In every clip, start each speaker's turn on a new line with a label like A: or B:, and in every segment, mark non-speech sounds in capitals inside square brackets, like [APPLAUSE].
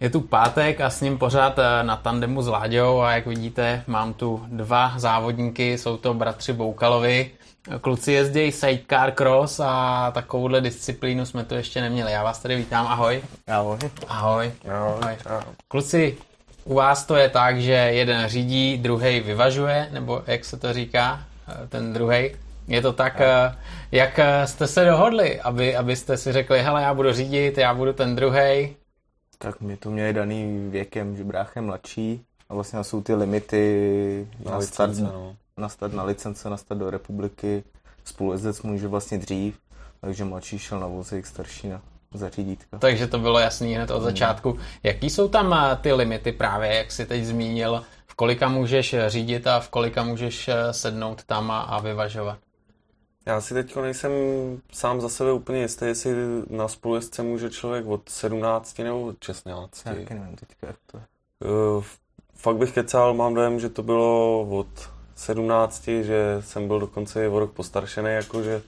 A: Je tu pátek a s ním pořád eh, na tandemu s Láďou a jak vidíte, mám tu dva závodníky, jsou to bratři Boukalovi. Kluci jezdí sidecar cross a takovouhle disciplínu jsme tu ještě neměli. Já vás tady vítám, ahoj.
B: Ahoj.
A: Ahoj.
B: Ahoj.
A: ahoj. Kluci, u vás to je tak, že jeden řídí, druhý vyvažuje, nebo jak se to říká, eh, ten druhý. Je to tak, eh, jak jste se dohodli, aby, abyste si řekli, hele, já budu řídit, já budu ten druhý.
B: Tak my to měli daný věkem, že brácha mladší a vlastně jsou ty limity na, na start, licence, no. na start na licence, na start do republiky. Spolujezdec může vlastně dřív, takže mladší šel na vozík, starší na zařídítka.
A: Takže to bylo jasný hned od hmm. začátku. Jaký jsou tam eh, ty limity právě, jak jsi teď zmínil, v kolika můžeš řídit a v kolika můžeš eh, sednout tam a, a vyvažovat?
C: Já si teď nejsem sám za sebe úplně jistý, jestli na spolujezdce může člověk od 17 nebo od 16.
B: Já nevím teďka, jak to je.
C: Uh, fakt bych kecal, mám dojem, že to bylo od 17, že jsem byl dokonce o rok postaršený, jakože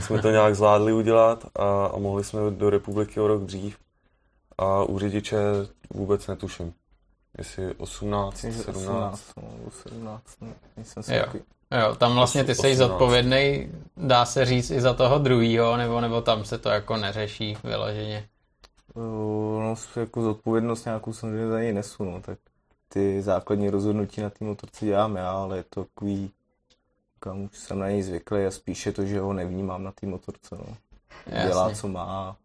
C: jsme to nějak zvládli udělat a, a mohli jsme do republiky o rok dřív. A u řidiče vůbec netuším. Jestli 18, 17. 18,
B: no, 17, no, nejsem si.
A: Jo, tam vlastně ty jsi zodpovědný, dá se říct, i za toho druhýho, nebo, nebo tam se to jako neřeší vyloženě?
B: No, jako zodpovědnost nějakou samozřejmě za něj nesu, no, tak ty základní rozhodnutí na té motorce dělám já, ale je to takový, kam už jsem na něj zvyklý a spíše to, že ho nevnímám na té motorce, no. Dělá, co má,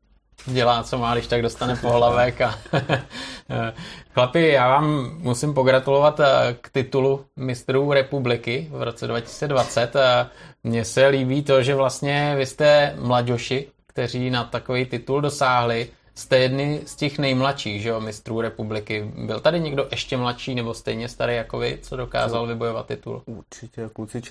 A: dělá, co má, když tak dostane pohlavek. A [LAUGHS] Chlapi, já vám musím pogratulovat eh, k titulu mistrů republiky v roce 2020. Eh, mně se líbí to, že vlastně vy jste mladoši, kteří na takový titul dosáhli. Jste jedni z těch nejmladších, že jo, mistrů republiky. Byl tady někdo ještě mladší nebo stejně starý jako vy, co dokázal vybojovat titul?
B: Určitě, kluci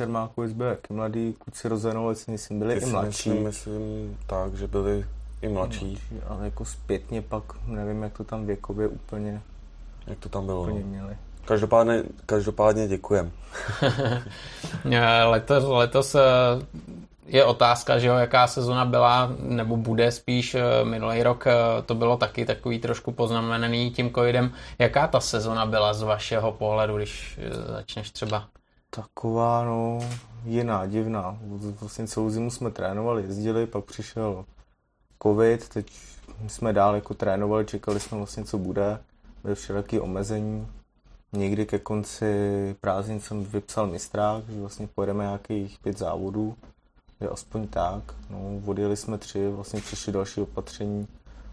B: byli jaký mladý, kluci Rozenovec, myslím, byli
C: Ty
B: i mladší.
C: Myslím, myslím tak, že byli i mladší. mladší.
B: Ale jako zpětně pak, nevím, jak to tam věkově úplně,
C: jak to tam bylo.
B: Úplně no. měli.
C: Každopádně, každopádně děkujem. [LAUGHS]
A: letos, letos eh, je otázka, že jo, jaká sezona byla, nebo bude spíš eh, minulý rok, eh, to bylo taky takový trošku poznamenaný tím covidem. Jaká ta sezona byla z vašeho pohledu, když začneš třeba?
B: Taková, no, jiná, divná. Vlastně celou zimu jsme trénovali, jezdili, pak přišel covid, teď jsme dál jako trénovali, čekali jsme vlastně, co bude, byly všelijaký omezení. Někdy ke konci prázdnin jsem vypsal mistrák, že vlastně pojedeme nějakých pět závodů, je aspoň tak. No, odjeli jsme tři, vlastně přišly další opatření,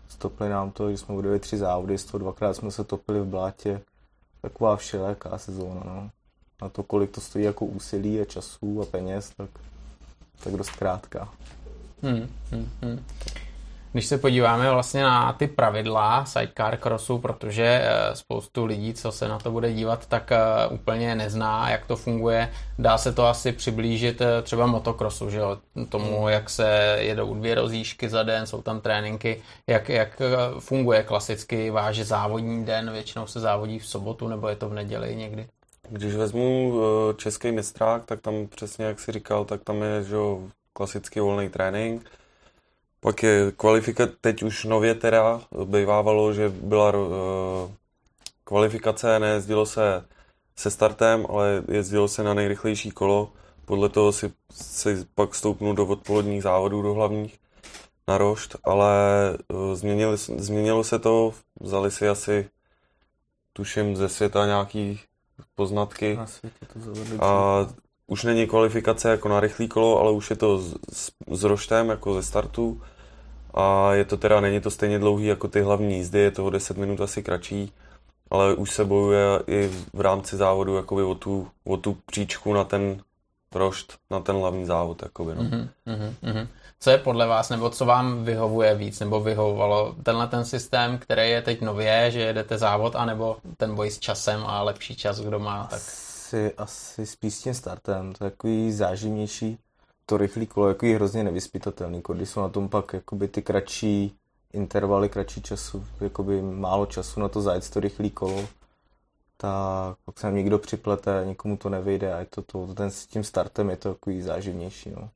B: stopli nám to, že jsme odjeli tři závody, z toho dvakrát jsme se topili v blátě. Taková všelijaká sezóna, no. Na to, kolik to stojí jako úsilí a času a peněz, tak, tak dost krátká.
A: Hmm, hmm, hmm. Když se podíváme vlastně na ty pravidla sidecar crossu, protože eh, spoustu lidí, co se na to bude dívat, tak eh, úplně nezná, jak to funguje. Dá se to asi přiblížit eh, třeba motocrossu, že jo? tomu, hmm. jak se jedou dvě rozjížky za den, jsou tam tréninky, jak, jak funguje klasicky váš závodní den, většinou se závodí v sobotu nebo je to v neděli někdy?
C: Když vezmu český mistrák, tak tam přesně jak si říkal, tak tam je že klasický volný trénink, pak je kvalifikace, teď už nově teda bývávalo, že byla uh, kvalifikace, nejezdilo se se startem, ale jezdilo se na nejrychlejší kolo. Podle toho si, si pak stoupnu do odpoledních závodů, do hlavních na rošt, ale uh, změnili, změnilo se to, vzali si asi, tuším, ze světa nějaký poznatky.
B: Na světě to
C: a už není kvalifikace jako na rychlý kolo, ale už je to s, s, roštem, jako ze startu. A je to teda, není to stejně dlouhý jako ty hlavní jízdy, je to o 10 minut asi kratší, ale už se bojuje i v rámci závodu jakoby o tu, o tu příčku na ten rošt, na ten hlavní závod. Jakoby, no.
A: mm-hmm, mm-hmm. Co je podle vás, nebo co vám vyhovuje víc, nebo vyhovovalo tenhle ten systém, který je teď nově, že jedete závod, anebo ten boj s časem a lepší čas, kdo má? Tak
B: asi, asi spíš s tím startem, to je takový záživnější. To rychlý kolo je takový hrozně nevyspytatelný, když jsou na tom pak jakoby ty kratší intervaly, kratší času, jakoby málo času na to zajet to rychlý kolo, tak pak se nám někdo připlete, někomu to nevyjde a je to, to ten s tím startem je to takový záživnější. No.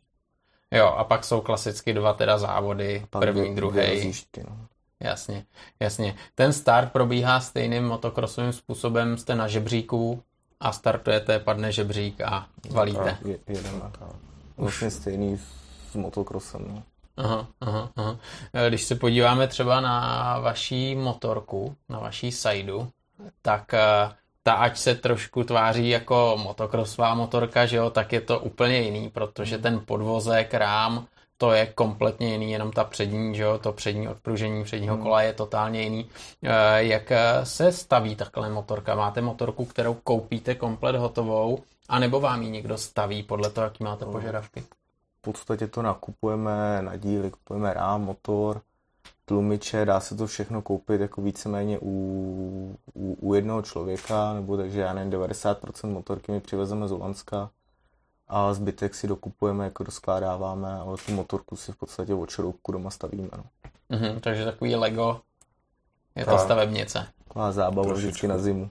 A: Jo, a pak jsou klasicky dva teda závody, první, druhý.
B: No.
A: Jasně, jasně. Ten start probíhá stejným motokrosovým způsobem, jste na žebříku a startujete, padne žebřík a valíte.
B: Je, jedeme. Vlastně stejný s motokrosem. No.
A: Aha, aha, aha. Když se podíváme třeba na vaší motorku, na vaší sajdu, tak eh, ta ať se trošku tváří jako motokrosová motorka, že jo, tak je to úplně jiný, protože ten podvozek, rám, to je kompletně jiný, jenom ta přední, že jo, to přední odpružení předního kola je totálně jiný. Eh, jak se staví takhle motorka? Máte motorku, kterou koupíte komplet hotovou, anebo vám ji někdo staví podle toho, jaký máte požadavky?
B: V podstatě to nakupujeme na díly, kupujeme rám, motor, tlumiče, dá se to všechno koupit jako víceméně u, u, u jednoho člověka, nebo takže já nevím, 90% motorky mi přivezeme z Holandska a zbytek si dokupujeme, jako doskládáváme, ale tu motorku si v podstatě od šroubku doma stavíme. No.
A: Mm-hmm, takže takový Lego je ta stavebnice.
B: Taková zábava vždycky na zimu.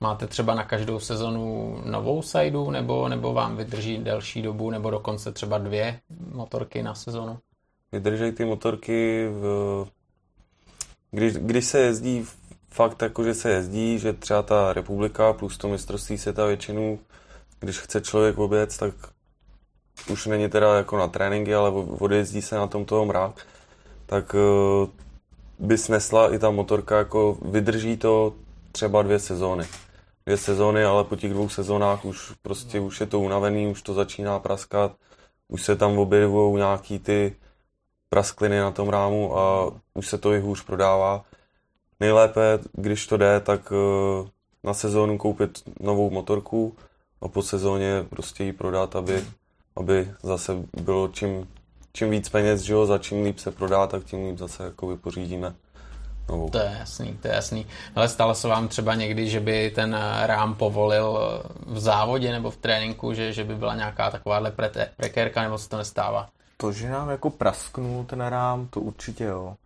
A: Máte třeba na každou sezonu novou sajdu, nebo, nebo vám vydrží delší dobu, nebo dokonce třeba dvě motorky na sezonu?
C: Vydrží ty motorky, v... když, když se jezdí fakt jako, že se jezdí, že třeba ta republika plus to mistrovství světa většinu, když chce člověk oběc, tak už není teda jako na tréninky, ale odjezdí se na tom toho mrák, tak uh, by snesla i ta motorka, jako vydrží to třeba dvě sezóny. Dvě sezóny, ale po těch dvou sezónách už prostě už je to unavený, už to začíná praskat, už se tam objevují nějaký ty praskliny na tom rámu a už se to i hůř prodává. Nejlépe, když to jde, tak uh, na sezónu koupit novou motorku a po sezóně prostě ji prodat, aby, aby zase bylo čím, čím víc peněz, že jo, za čím líp se prodá, tak tím líp zase jako vypořídíme novou.
A: To je jasný, to je jasný. Ale stalo se vám třeba někdy, že by ten rám povolil v závodě nebo v tréninku, že, že by byla nějaká takováhle pre- prekérka, nebo se to nestává?
B: To, že nám jako prasknul ten rám, to určitě jo.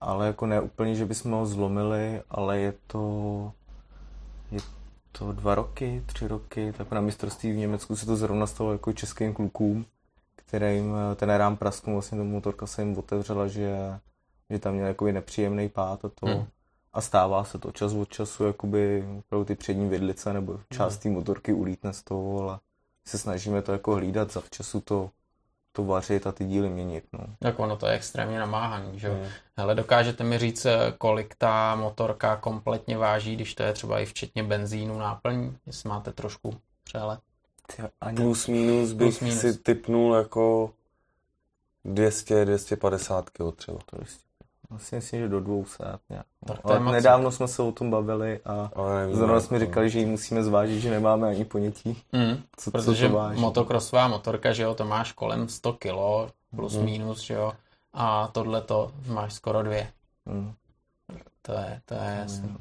B: Ale jako ne úplně, že bychom ho zlomili, ale je to, je to dva roky, tři roky, tak na mistrovství v Německu se to zrovna stalo jako českým klukům, kterým ten rám prasknul, vlastně ta motorka se jim otevřela, že, že tam měl jakoby nepříjemný pád a to. Hmm. A stává se to čas od času, jakoby opravdu ty přední vidlice nebo část hmm. té motorky ulítne z toho, ale se snažíme to jako hlídat, za času to to vařit a ty díly měnit. No.
A: Tak ono to je extrémně namáhaný, že mm. Hele, dokážete mi říct, kolik ta motorka kompletně váží, když to je třeba i včetně benzínu náplní, jestli máte trošku přehled?
C: Ani... Plus minus bych Plus minus. si typnul jako 200-250 kg třeba.
B: To jistě. Asi myslím, že do 200 nějak. No. Ale nedávno jsme se o tom bavili a zrovna jsme říkali, že ji musíme zvážit, že nemáme ani ponětí.
A: Mm, co, protože co to váží. motokrosová motorka, že jo, to máš kolem 100 kg plus mm. minus, že jo, a tohle to máš skoro dvě. Mm. To je, to je jasný. Mm.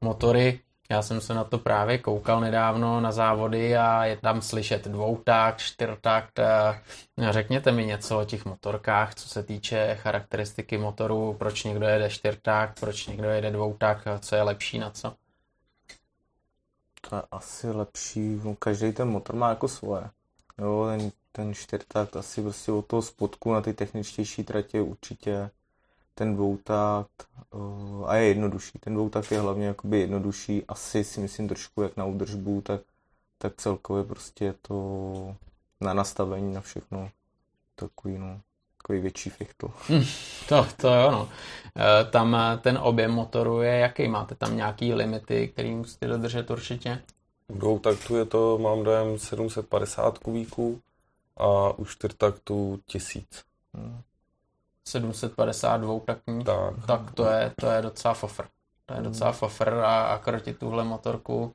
A: Motory, já jsem se na to právě koukal nedávno na závody a je tam slyšet dvoutakt, čtyřtakt. Řekněte mi něco o těch motorkách, co se týče charakteristiky motoru, proč někdo jede čtyřtakt, proč někdo jede dvoutakt, co je lepší na co?
B: To je asi lepší, no, každý ten motor má jako svoje. Jo, ten, ten čtyřtakt asi prostě od toho spodku na ty techničtější tratě určitě ten dvoutakt uh, a je jednodušší. Ten dvoutakt je hlavně jakoby jednodušší, asi si myslím trošku jak na údržbu, tak, tak celkově prostě je to na nastavení na všechno takový, no, takový větší fichtl. [LAUGHS]
A: Hm, to, to jo, no. E, tam eh, ten objem motoru je jaký? Máte tam nějaký limity, který musíte dodržet určitě?
C: U dvoutaktu je to, mám dojem, 750 kubíků a u čtyřtaktu 1000. Hmm.
A: 752 taktní, tak. tak to je, to je docela fofr. To je docela fofr a, a krotit tuhle motorku,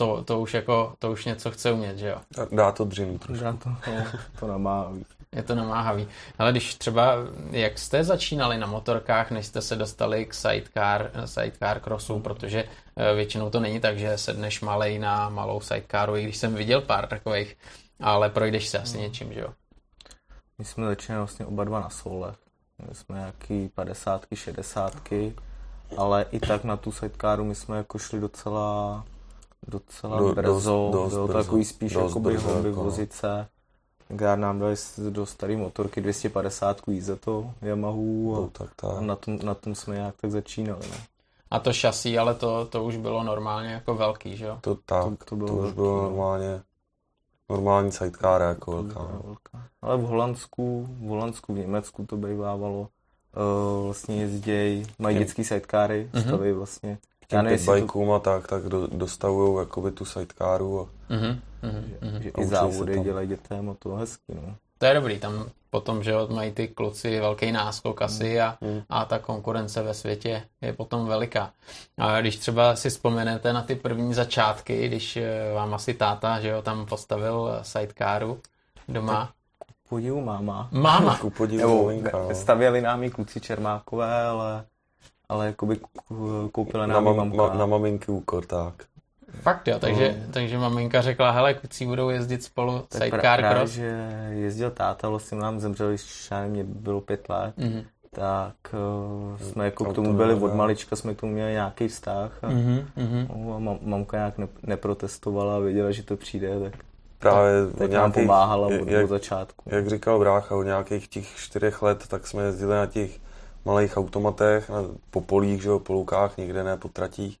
A: to, to už jako, to už něco chce umět, že jo?
C: Dá to dřinu trošku.
B: Dá to, to, [LAUGHS] to namáhavý.
A: Je to namáhavý. Ale když třeba, jak jste začínali na motorkách, než jste se dostali k sidecar, sidecar crossu, protože eh, většinou to není tak, že sedneš malej na malou sidecaru, i když jsem viděl pár takových, ale projdeš se asi něčím, že jo?
B: My jsme začínali vlastně oba dva na solech. My jsme nějaký 50, 60, ale i tak na tu sidecaru my jsme jako šli docela, docela do, brzo, dost, dost, byl brzo, takový spíš dost jakoby brzo, hobby jako. vozice. Tenkrát nám dali do staré motorky 250 jíst za to Yamahu a,
C: No, tak, tak.
B: a na, tom, na tom jsme nějak tak začínali. No.
A: A to šasí, ale to, to už bylo normálně jako velký, že jo?
C: To, tak,
B: To-
C: to,
B: to
C: to,
B: bylo
C: to už
B: velký,
C: bylo
B: no.
C: normálně normální sidecar jako
B: To
C: velká.
B: velká. Ale v Holandsku, v Holandsku, v Německu to bývávalo. Uh, vlastně jezděj, mají dětský sidecary,
A: Mhm.
B: staví vlastně.
C: Těm
B: Já nevím, jestli to,
C: a tak, tak do, dostavují jakoby tu sidecaru a
A: Mhm, mhm, mhm.
B: že
C: A
B: i
C: učí se
B: závody dělají dětem a to hezky, no.
A: To je dobrý, tam potom, že jo, mají ty kluci velký náskok asi a, a ta konkurence ve světě je potom veliká. A když třeba si vzpomenete na ty první začátky, když eh, vám asi táta, že jo, tam postavil sidecaru doma.
B: Podivu máma.
A: Máma! [LAUGHS]
C: ku podivu
B: Nebo
C: maminka, no.
B: ne, stavěli nám ji kluci Čermákové, ale, ale jakoby koupila
C: na,
B: nám ji
C: mam,
B: mamka.
C: ma, na maminky úkor, tak.
A: Fakt jo, takže, takže maminka řekla, hele, kluci budou jezdit spolu
B: tak
A: sidecar
B: pra- právě,
A: cross.
B: že jezdil táta, vlastně nám zemřel, když mě bylo pět let,
A: Mhm.
B: tak uh, jsme jako k tomu byli od
C: ne?
B: malička, jsme k tomu měli nějaký vztah a,
A: Mhm, mhm.
B: no, a mam, mamka nějak ne, neprotestovala a věděla, že to přijde, tak,
C: Právě od
B: tak nám
C: nějakých,
B: pomáhala od,
C: jak,
B: od začátku.
C: jak říkal brácha, od nějakých těch čtyřech let, tak jsme jezdili na těch malých automatech, na, po polích, že jo, po loukách, někde ne po tratích.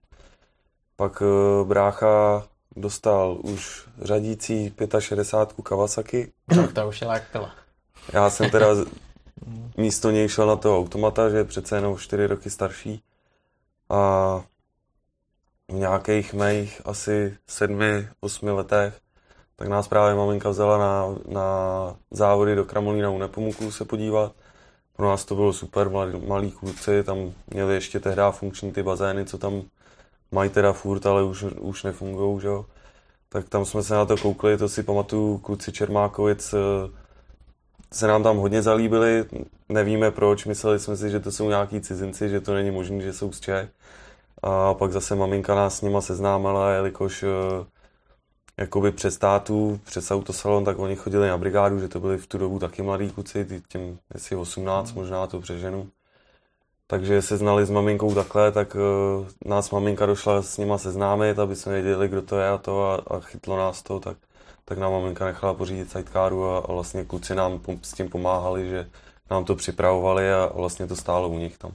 C: Pak uh, brácha dostal už řadící 65 Kawasaki.
A: Tak to už je jak pila.
C: Já jsem teda [LAUGHS] místo něj šel na toho automata, že je přece jenom 4 roky starší. A v nějakých mých asi 7-8 letech tak nás právě maminka vzala na, na závody do Kramolína u Nepomuku se podívat. Pro nás to bylo super, malí, malí kluci, tam měli ještě tehdy funkční ty bazény, co tam mají teda furt, ale už, už nefungují, že jo. Tak tam jsme se na to koukli, to si pamatuju, kluci Čermákovic eh, se nám tam hodně zalíbili, nevíme proč, mysleli jsme si, že to jsou nějaký cizinci, že to není možné, že jsou z Čech. A pak zase maminka nás s nima seznámila, jelikož eh, jakoby přes tátu, přes autosalon, tak oni chodili na brigádu, že to byli v tu dobu taky mladí kluci, těm jestli 18, možná to přeženu. Takže se znali s maminkou takhle, tak uh, nás maminka došla s nima seznámit, aby jsme věděli, kdo to je a to a, a chytlo nás to, tak, tak nám maminka nechala pořídit sidecaru a, a vlastně kluci nám pom- s tím pomáhali, že nám to připravovali a, vlastně to stálo u nich tam.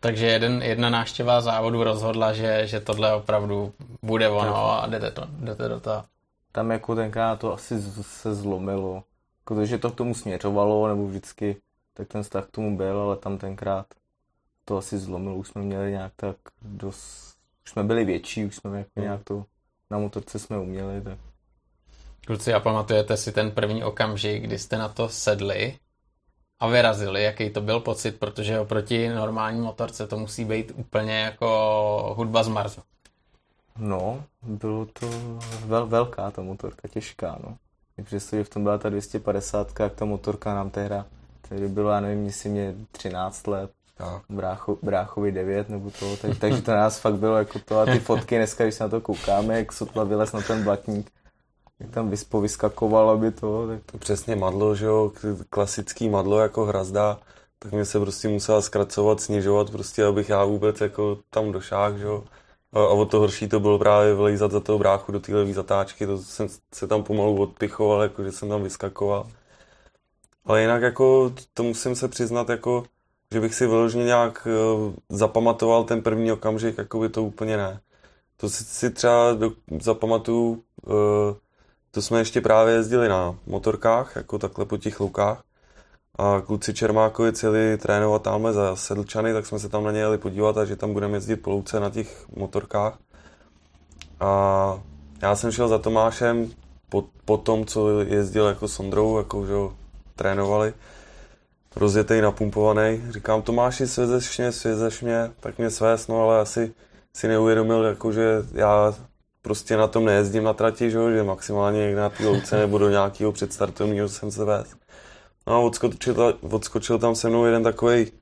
A: Takže jeden, jedna návštěva závodu rozhodla, že, že tohle opravdu bude ono a jdete, to, jdete do toho.
B: Tam jako tenkrát to asi z- se zlomilo. Protože to k tomu směřovalo, nebo vždycky, tak ten vztah k tomu byl, ale tam tenkrát to asi zlomilo. Už jsme měli nějak tak dost, už jsme byli větší, už jsme jako
C: Hmm.
B: nějak to, na motorce jsme uměli, tak
A: Kluci, a pamatujete si ten první okamžik, kdy jste na to sedli a vyrazili, jaký to byl pocit, protože oproti normální motorce to musí být úplně jako hudba z Marsu.
B: no, bylo to vel, velká ta motorka, těžká, no. I přesto, že v tom byla ta 250, jak ta motorka nám tehda, tehdy bylo, já nevím, jestli mě 13 let,
C: Tak.
B: brácho, bráchovi 9 nebo to, tak, takže to nás fakt bylo jako to a ty fotky dneska, když se na to koukáme, jak sotva vylez na ten blatník, jak tam vyspo vyskakoval, aby to, tak
C: To přesně madlo, že jo, klasický madlo jako hrazda, tak mě se prostě musela zkracovat, snižovat prostě, abych já vůbec jako tam došáhl, že jo. A, a o to horší to bylo právě vlejzat za toho bráchu do téhle zatáčky, to jsem se tam pomalu odpichoval, jako že jsem tam vyskakoval. Ale jinak jako, to musím se přiznat, jako, že bych si vyloženě nějak eh, zapamatoval ten první okamžik, jako by to úplně ne. To si, si třeba do, zapamatuju, eh, to jsme ještě právě jezdili na motorkách, jako takhle po těch loukách. A kluci Čermákovi jeli trénovat tamhle za Sedlčany, tak jsme se tam na ně jeli podívat a že tam budeme jezdit po louce na těch motorkách. A já jsem šel za Tomášem po, po tom, co jezdil jako s Ondrou, jako že ho trénovali. Rozjetej, napumpovaný. Říkám, Tomáši, svezeš mě, svezeš mě, tak mě svést, no ale asi si neuvědomil, jako, že já prostě na tom nejezdím na trati, že, že maximálně někde na té louce nebo do nějakého předstartovního jsem se vést. No a odskočil, odskočil tam se mnou jeden takový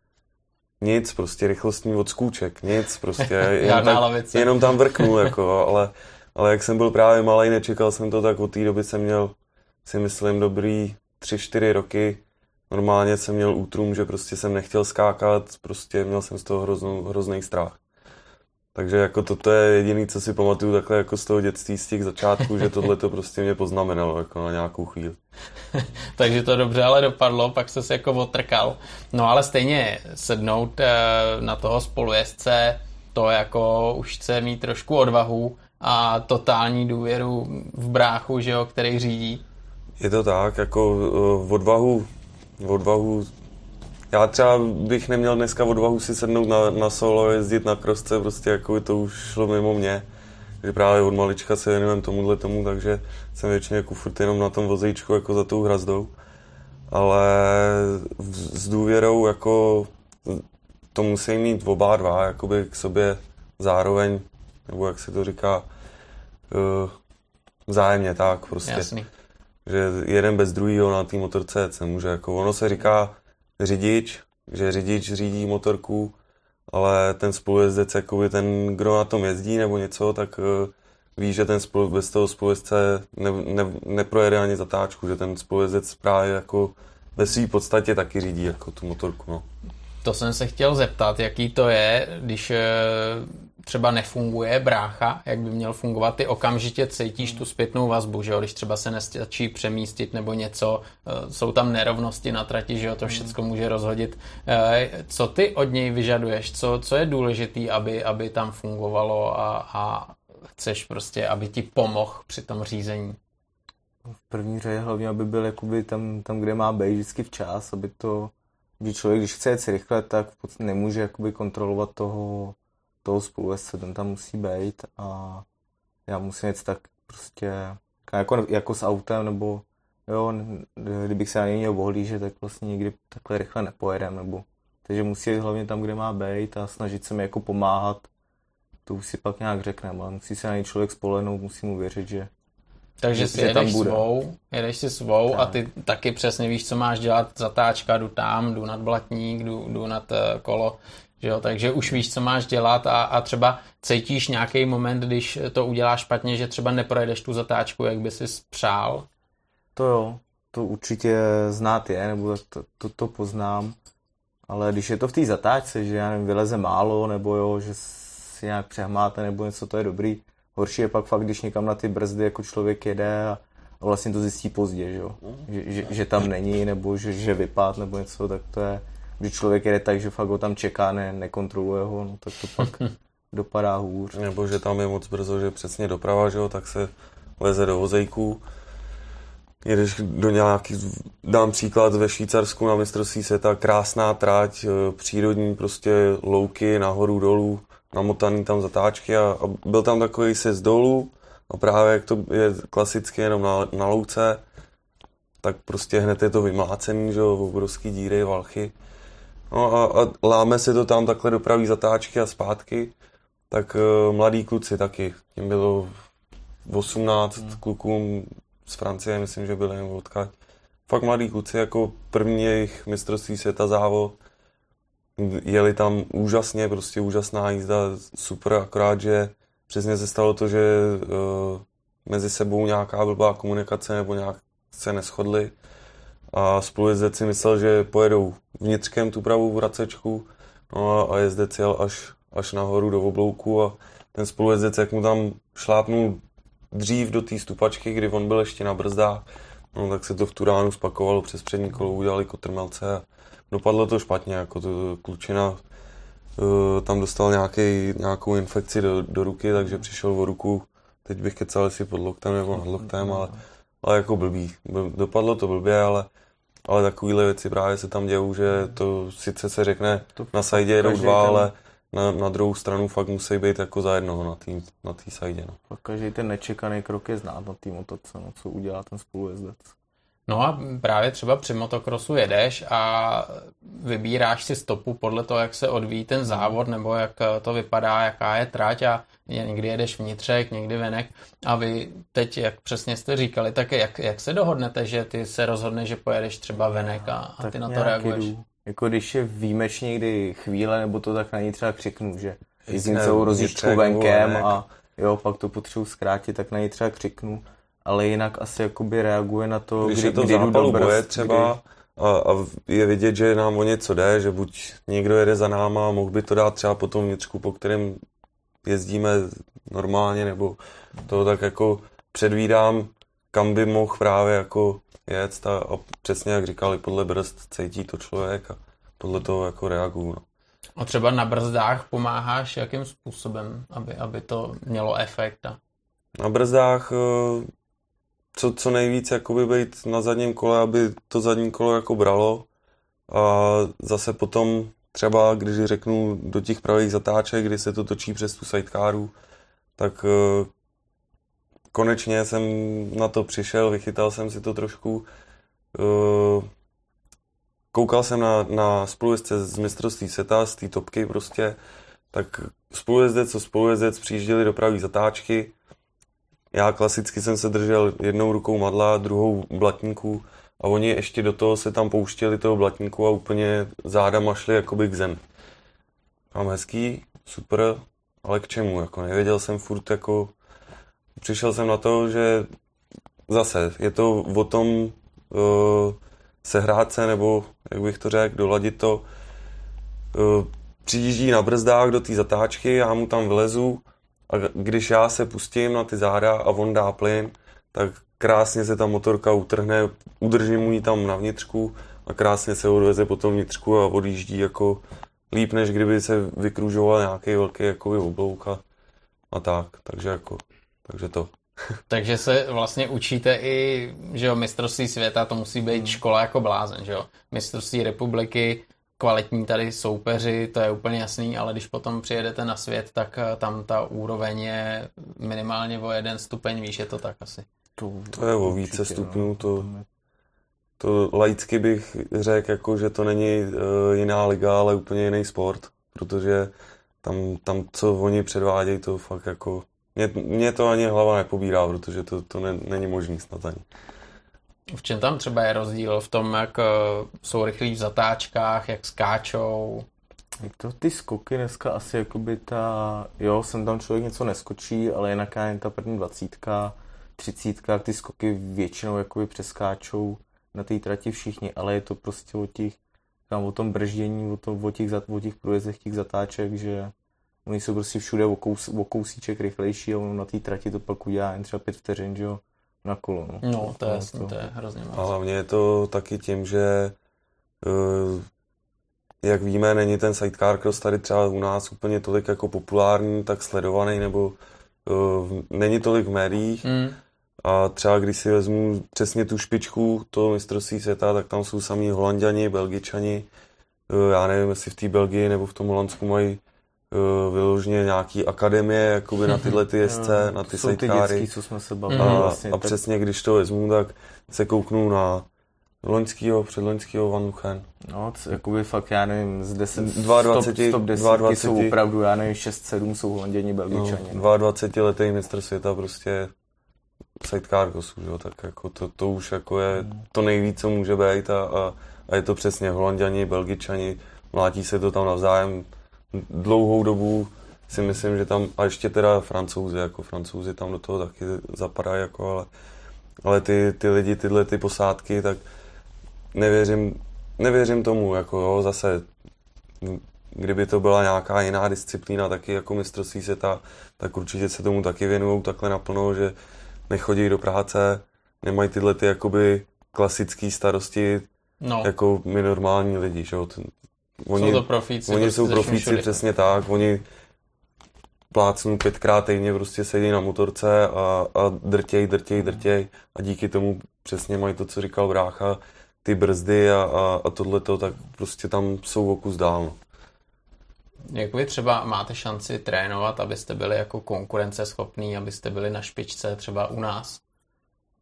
C: nic, prostě rychlostní odskůček, nic, prostě. [LAUGHS] Jenom tam, jenom tam vrknul, [LAUGHS] jako, ale, ale jak jsem byl právě malý, nečekal jsem to, tak od té doby jsem měl, si myslím, dobrý tři, čtyři roky. Normálně jsem měl útrum, že prostě jsem nechtěl skákat, prostě měl jsem z toho hroznou, hrozný strach. Takže jako toto je jediný, co si pamatuju takhle jako z toho dětství, z těch začátků, že tohle to prostě mě poznamenalo jako na nějakou chvíli. [LAUGHS]
A: Takže to dobře ale dopadlo, pak jste se jako otrkal. No ale stejně sednout eh, na toho spolujezdce, to jako už chce mít trošku odvahu a totální důvěru v bráchu, že jo, který řídí.
C: Je to tak, jako uh, odvahu, odvahu já třeba bych neměl dneska odvahu si sednout na, na solo, jezdit na krosce, prostě jako by to už šlo mimo mě. Takže právě od malička se věnujem tomuhle tomu, takže jsem většině jako furt jenom na tom vozejčku jako za tou hrazdou. Ale s důvěrou jako to musí mít oba dva, jakoby k sobě zároveň, nebo jak se to říká, uh, vzájemně tak prostě.
A: Jasný.
C: Že jeden bez druhého na té motorce se může, jako ono se říká, řidič, že řidič řídí motorku, ale ten spolujezdec, jakoby ten, kdo na tom jezdí nebo něco, tak uh, ví, že ten spolu, bez toho spolujezdce ne, ne, neprojede ani zatáčku, že ten spolujezdec právě jako ve své podstatě taky řídí jako tu motorku. No.
A: To jsem se chtěl zeptat, jaký to je, když eh, třeba nefunguje brácha, jak by měl fungovat, ty okamžitě cítíš tu zpětnou vazbu, že jo? když třeba se nestačí přemístit nebo něco, eh, jsou tam nerovnosti na trati, že jo? to všechno může rozhodit. Eh, co ty od něj vyžaduješ, co, co je důležitý, aby, aby tam fungovalo a, a chceš prostě, aby ti pomohl při tom řízení?
B: V první řadě hlavně, aby byl jakoby tam, tam, kde má být vždycky včas, aby to, že člověk, když chce jet rychle, tak v podstatě nemůže jakoby kontrolovat toho, toho spolujezdce, ten tam musí být a já musím jet tak prostě jako, jako s autem, nebo jo, kdybych se na něj měl ohlížet, tak vlastně nikdy takhle rychle nepojedem, nebo takže musí jít hlavně tam, kde má být a snažit se mi jako pomáhat. To už si pak nějak řekneme, ale musí se na něj člověk spolehnout, musí mu věřit, že
A: takže si jedeš tam bude. svou, jedeš si svou tak. a ty taky přesně víš, co máš dělat, zatáčka, jdu tam, jdu nad blatník, jdu, jdu nad eh, kolo, jo? takže už víš, co máš dělat a, a třeba cítíš nějaký moment, když to uděláš špatně, že třeba neprojedeš tu zatáčku, jak by si přál?
B: To jo, to určitě znát je, nebo to, to, to poznám, ale když je to v té zatáčce, že já nevím, vyleze málo, nebo jo, že si nějak přehmáte, nebo něco, to je dobrý, Horší je pak fakt, když někam na ty brzdy jako člověk jede a, a vlastně to zjistí pozdě, že, jo? že, že, že tam není, nebo že, že vypad, nebo něco, tak to je, když člověk jede tak, že fakt ho tam čeká, ne, nekontroluje ho, no, tak to pak [LAUGHS] dopadá hůř.
C: Nebo že tam je moc brzo, že přesně doprava, že jo, tak se leze do vozejků. Jedeš do nějaký, dám příklad ve Švýcarsku na mistrovství světa, krásná trať, eh, přírodní prostě louky nahoru dolů, namotaný tam zatáčky a, a byl tam takový se z dolů a právě jak to je klasicky jenom na, na louce, tak prostě hned je to vymlácený, že jo, obrovský díry, valchy. No a, a láme se to tam takhle do pravý zatáčky a zpátky, tak uh, mladí kluci taky, tím bylo 18 hmm. klukům z Francie, myslím, že byli nebo odkud. Fakt mladí kluci, jako první jejich mistrovství světa závod, jeli tam úžasně, prostě úžasná jízda, super, akorát, že přesně se stalo to, že uh, mezi sebou nějaká blbá komunikace nebo nějak se neschodli a spolujezdec si myslel, že pojedou vnitřkem tu pravou vracečku no a jezdec jel až, až nahoru do oblouku a ten spolujezdec, jak mu tam šlápnul dřív do té stupačky, kdy on byl ještě na brzdách, no tak se to v Turánu spakovalo přes přední kolo, udělali kotrmelce a dopadlo to špatně, jako to klučina uh, tam dostal nějaký, nějakou infekci do, do ruky, takže přišel o ruku, teď bych kecal si pod loktem nebo nad loktem, ale, ale jako blbý. Dopadlo to blbě, ale, ale takovéhle věci právě se tam dějou, že to sice se řekne, to na sajdě jedou dva, ten... ale na, na druhou stranu fakt musí být jako za jednoho na té na tý sajdě. No.
B: Každý ten nečekaný krok je znát na té motorce, no, co udělá ten spolujezdec.
A: No a právě třeba při motokrosu jedeš a vybíráš si stopu podle toho, jak se odvíjí ten závod, nebo jak to vypadá, jaká je trať a někdy jedeš vnitřek, někdy venek a vy teď, jak přesně jste říkali, tak jak, jak se dohodnete, že ty se rozhodneš, že pojedeš třeba venek a, a ty na to reaguješ? Jdu.
B: Jako když je výjimečně někdy chvíle, nebo to tak na ní třeba křiknu, že jezdím celou rozjížďku venkem a jo, pak to potřebuji zkrátit, tak na ní třeba křiknu ale jinak asi jakoby reaguje na to,
C: když kdy, je to kdy zápalu boje třeba kdy... a, a, je vidět, že nám o něco jde, že buď někdo jede za náma a mohl by to dát třeba po tom vnitřku, po kterém jezdíme normálně, nebo to tak jako předvídám, kam by mohl právě jako jet a, a přesně jak říkali, podle brzd cítí to člověk a podle toho jako reaguju. No.
A: A třeba na brzdách pomáháš jakým způsobem, aby, aby to mělo efekt? A...
C: Na brzdách eh, co, co nejvíc jakoby být na zadním kole, aby to zadní kolo jako bralo a zase potom třeba, když řeknu do těch pravých zatáček, kdy se to točí přes tu sidecaru, tak eh, konečně jsem na to přišel, vychytal jsem si to trošku. Eh, koukal jsem na, na spolujezdce z mistrovství světa, z té topky prostě, tak spolujezdec co spolujezdec přijížděli do pravý zatáčky. Já klasicky jsem se držel jednou rukou madla, druhou blatníku a oni ještě do toho se tam pouštěli toho blatníku a úplně zádama šli jakoby k zem. Mám hezký, super, ale k čemu, jako nevěděl jsem furt jako, přišel jsem na to, že zase je to o tom uh, sehrát se, nebo jak bych to řekl, doladit to. Uh, přijíždí na brzdách do té zatáčky, já mu tam vlezu a když já se pustím na ty záda a on dá plyn, tak krásně se ta motorka utrhne, udržím mu ji tam na vnitřku a krásně se odveze po tom vnitřku a odjíždí jako líp, než kdyby se vykružoval nějaký velký jakoby oblouk a, a tak, takže jako, takže to. [LAUGHS]
A: Takže se vlastně učíte i, že jo, mistrovství světa, to musí být hmm. škola jako blázen, že jo. Mistrovství republiky, kvalitní tady soupeři, to je úplně jasný, ale když potom přijedete na svět, tak eh, tam ta úroveň je minimálně o jeden stupeň, víš, je to tak asi.
C: To, to je o více stupňů, no. to, to laicky bych řekl, jako, že to není uh, jiná liga, ale úplně jiný sport, protože tam, tam co oni předvádějí, to fakt jako, mě, mě to ani hlava nepobírá, protože to, to ne, není možný snad ani.
A: V čem tam třeba je rozdíl? V tom, jak uh, jsou rychlí v zatáčkách, jak skáčou?
B: To ty skoky dneska asi jakoby ta, jo, jsem tam člověk něco neskočí, ale jinak jen ta první dvacítka, třicítka, ty skoky většinou jakoby přeskáčou na té trati všichni, ale je to prostě o těch, tam o tom brždění, o, to, o, těch, o těch průjezdech těch zatáček, že oni jsou prostě všude o, kous, o kousíček rychlejší a on na té trati to pak udělá jen třeba pět vteřin, že jo, na kolo.
A: No, no to, je jasný, to... to je hrozně moc.
C: A hlavně je to taky tím, že uh, jak víme, není ten sidecar cross tady třeba u nás úplně tolik jako populární, tak sledovaný, nebo uh, není tolik v médiích. Mm. A třeba když si vezmu přesně tu špičku toho mistrovství světa, tak tam jsou samý holanděni, belgičani. Uh, já nevím, jestli v té Belgii nebo v tom Holandsku mají vyloženě nějaký akademie jakoby na tyhle ty [LAUGHS] jezdce, no, na ty
B: sidekáry. co jsme se bavili.
C: A, vlastně, a tak... přesně když to vezmu, tak se kouknu na loňskýho, předloňskýho Van Luchen.
B: No, c- jakoby fakt, já nevím, z 10,
C: 22,
B: stop, stop 10 22, jsou opravdu, já nevím, 6-7 jsou holanděni, belgičani.
C: No, 22 letý mistr světa prostě sidecar kosu, jo, tak jako to, to už jako je to nejvíc, co může být a, a, a je to přesně holanděni, belgičani, mlátí se to tam navzájem, dlouhou dobu si myslím, že tam, a ještě teda francouzi, jako francouzi tam do toho taky zapadají, jako, ale, ale ty, ty lidi, tyhle ty posádky, tak nevěřím, nevěřím tomu, jako jo, zase, kdyby to byla nějaká jiná disciplína, taky jako mistrovství světa, tak určitě se tomu taky věnují takhle naplno, že nechodí do práce, nemají tyhle ty jakoby klasické starosti, no. jako my normální lidi, že jo,
A: Oni, jsou to profíci.
C: Oni prostě jsou profíci, přesně tak. Oni plácnou pětkrát týdně, prostě sedí na motorce a, a drtěj, drtěj, drtěj a díky tomu přesně mají to, co říkal brácha, ty brzdy a, a, a tohleto, tak prostě tam jsou o kus dál. No.
A: Jak vy třeba máte šanci trénovat, abyste byli jako konkurenceschopní, abyste byli na špičce třeba u nás?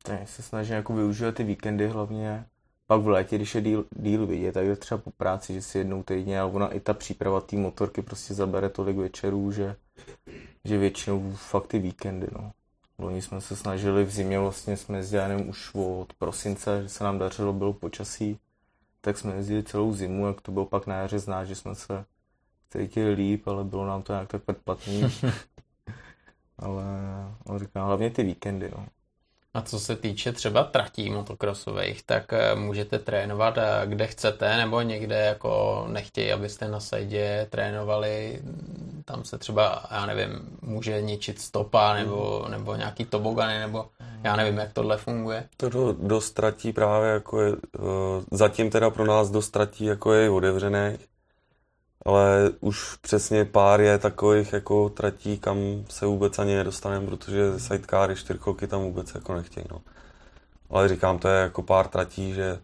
B: Tak se snažím jako využívat ty víkendy hlavně, pak v létě, když je díl, díl vidět, tak je třeba po práci, že si jednou týdně, ale ona i ta příprava té motorky prostě zabere tolik večerů, že, že většinou fakt ty víkendy, no. Loni jsme se snažili v zimě, vlastně jsme jezdili už od prosince, že se nám dařilo, bylo počasí, tak jsme jezdili celou zimu, jak to bylo pak na jaře znát, že jsme se cítili líp, ale bylo nám to nějak tak předplatný. [LAUGHS] ale, ale říkám, hlavně ty víkendy, no.
A: A co se týče třeba tratí motokrosových, tak eh, můžete trénovat eh, kde chcete, nebo někde jako nechtějí, abyste na sajdě trénovali, tam se třeba, já nevím, může ničit stopa, nebo, nebo nějaký tobogany, nebo já nevím, jak tohle funguje.
C: To dost tratí právě jako je, zatím teda pro nás dost tratí jako je otevřených, ale už přesně pár je takových jako tratí, kam se vůbec ani nedostaneme, protože sidecary, čtyřkolky tam vůbec jako nechtějí, no. Ale říkám, to je jako pár tratí, že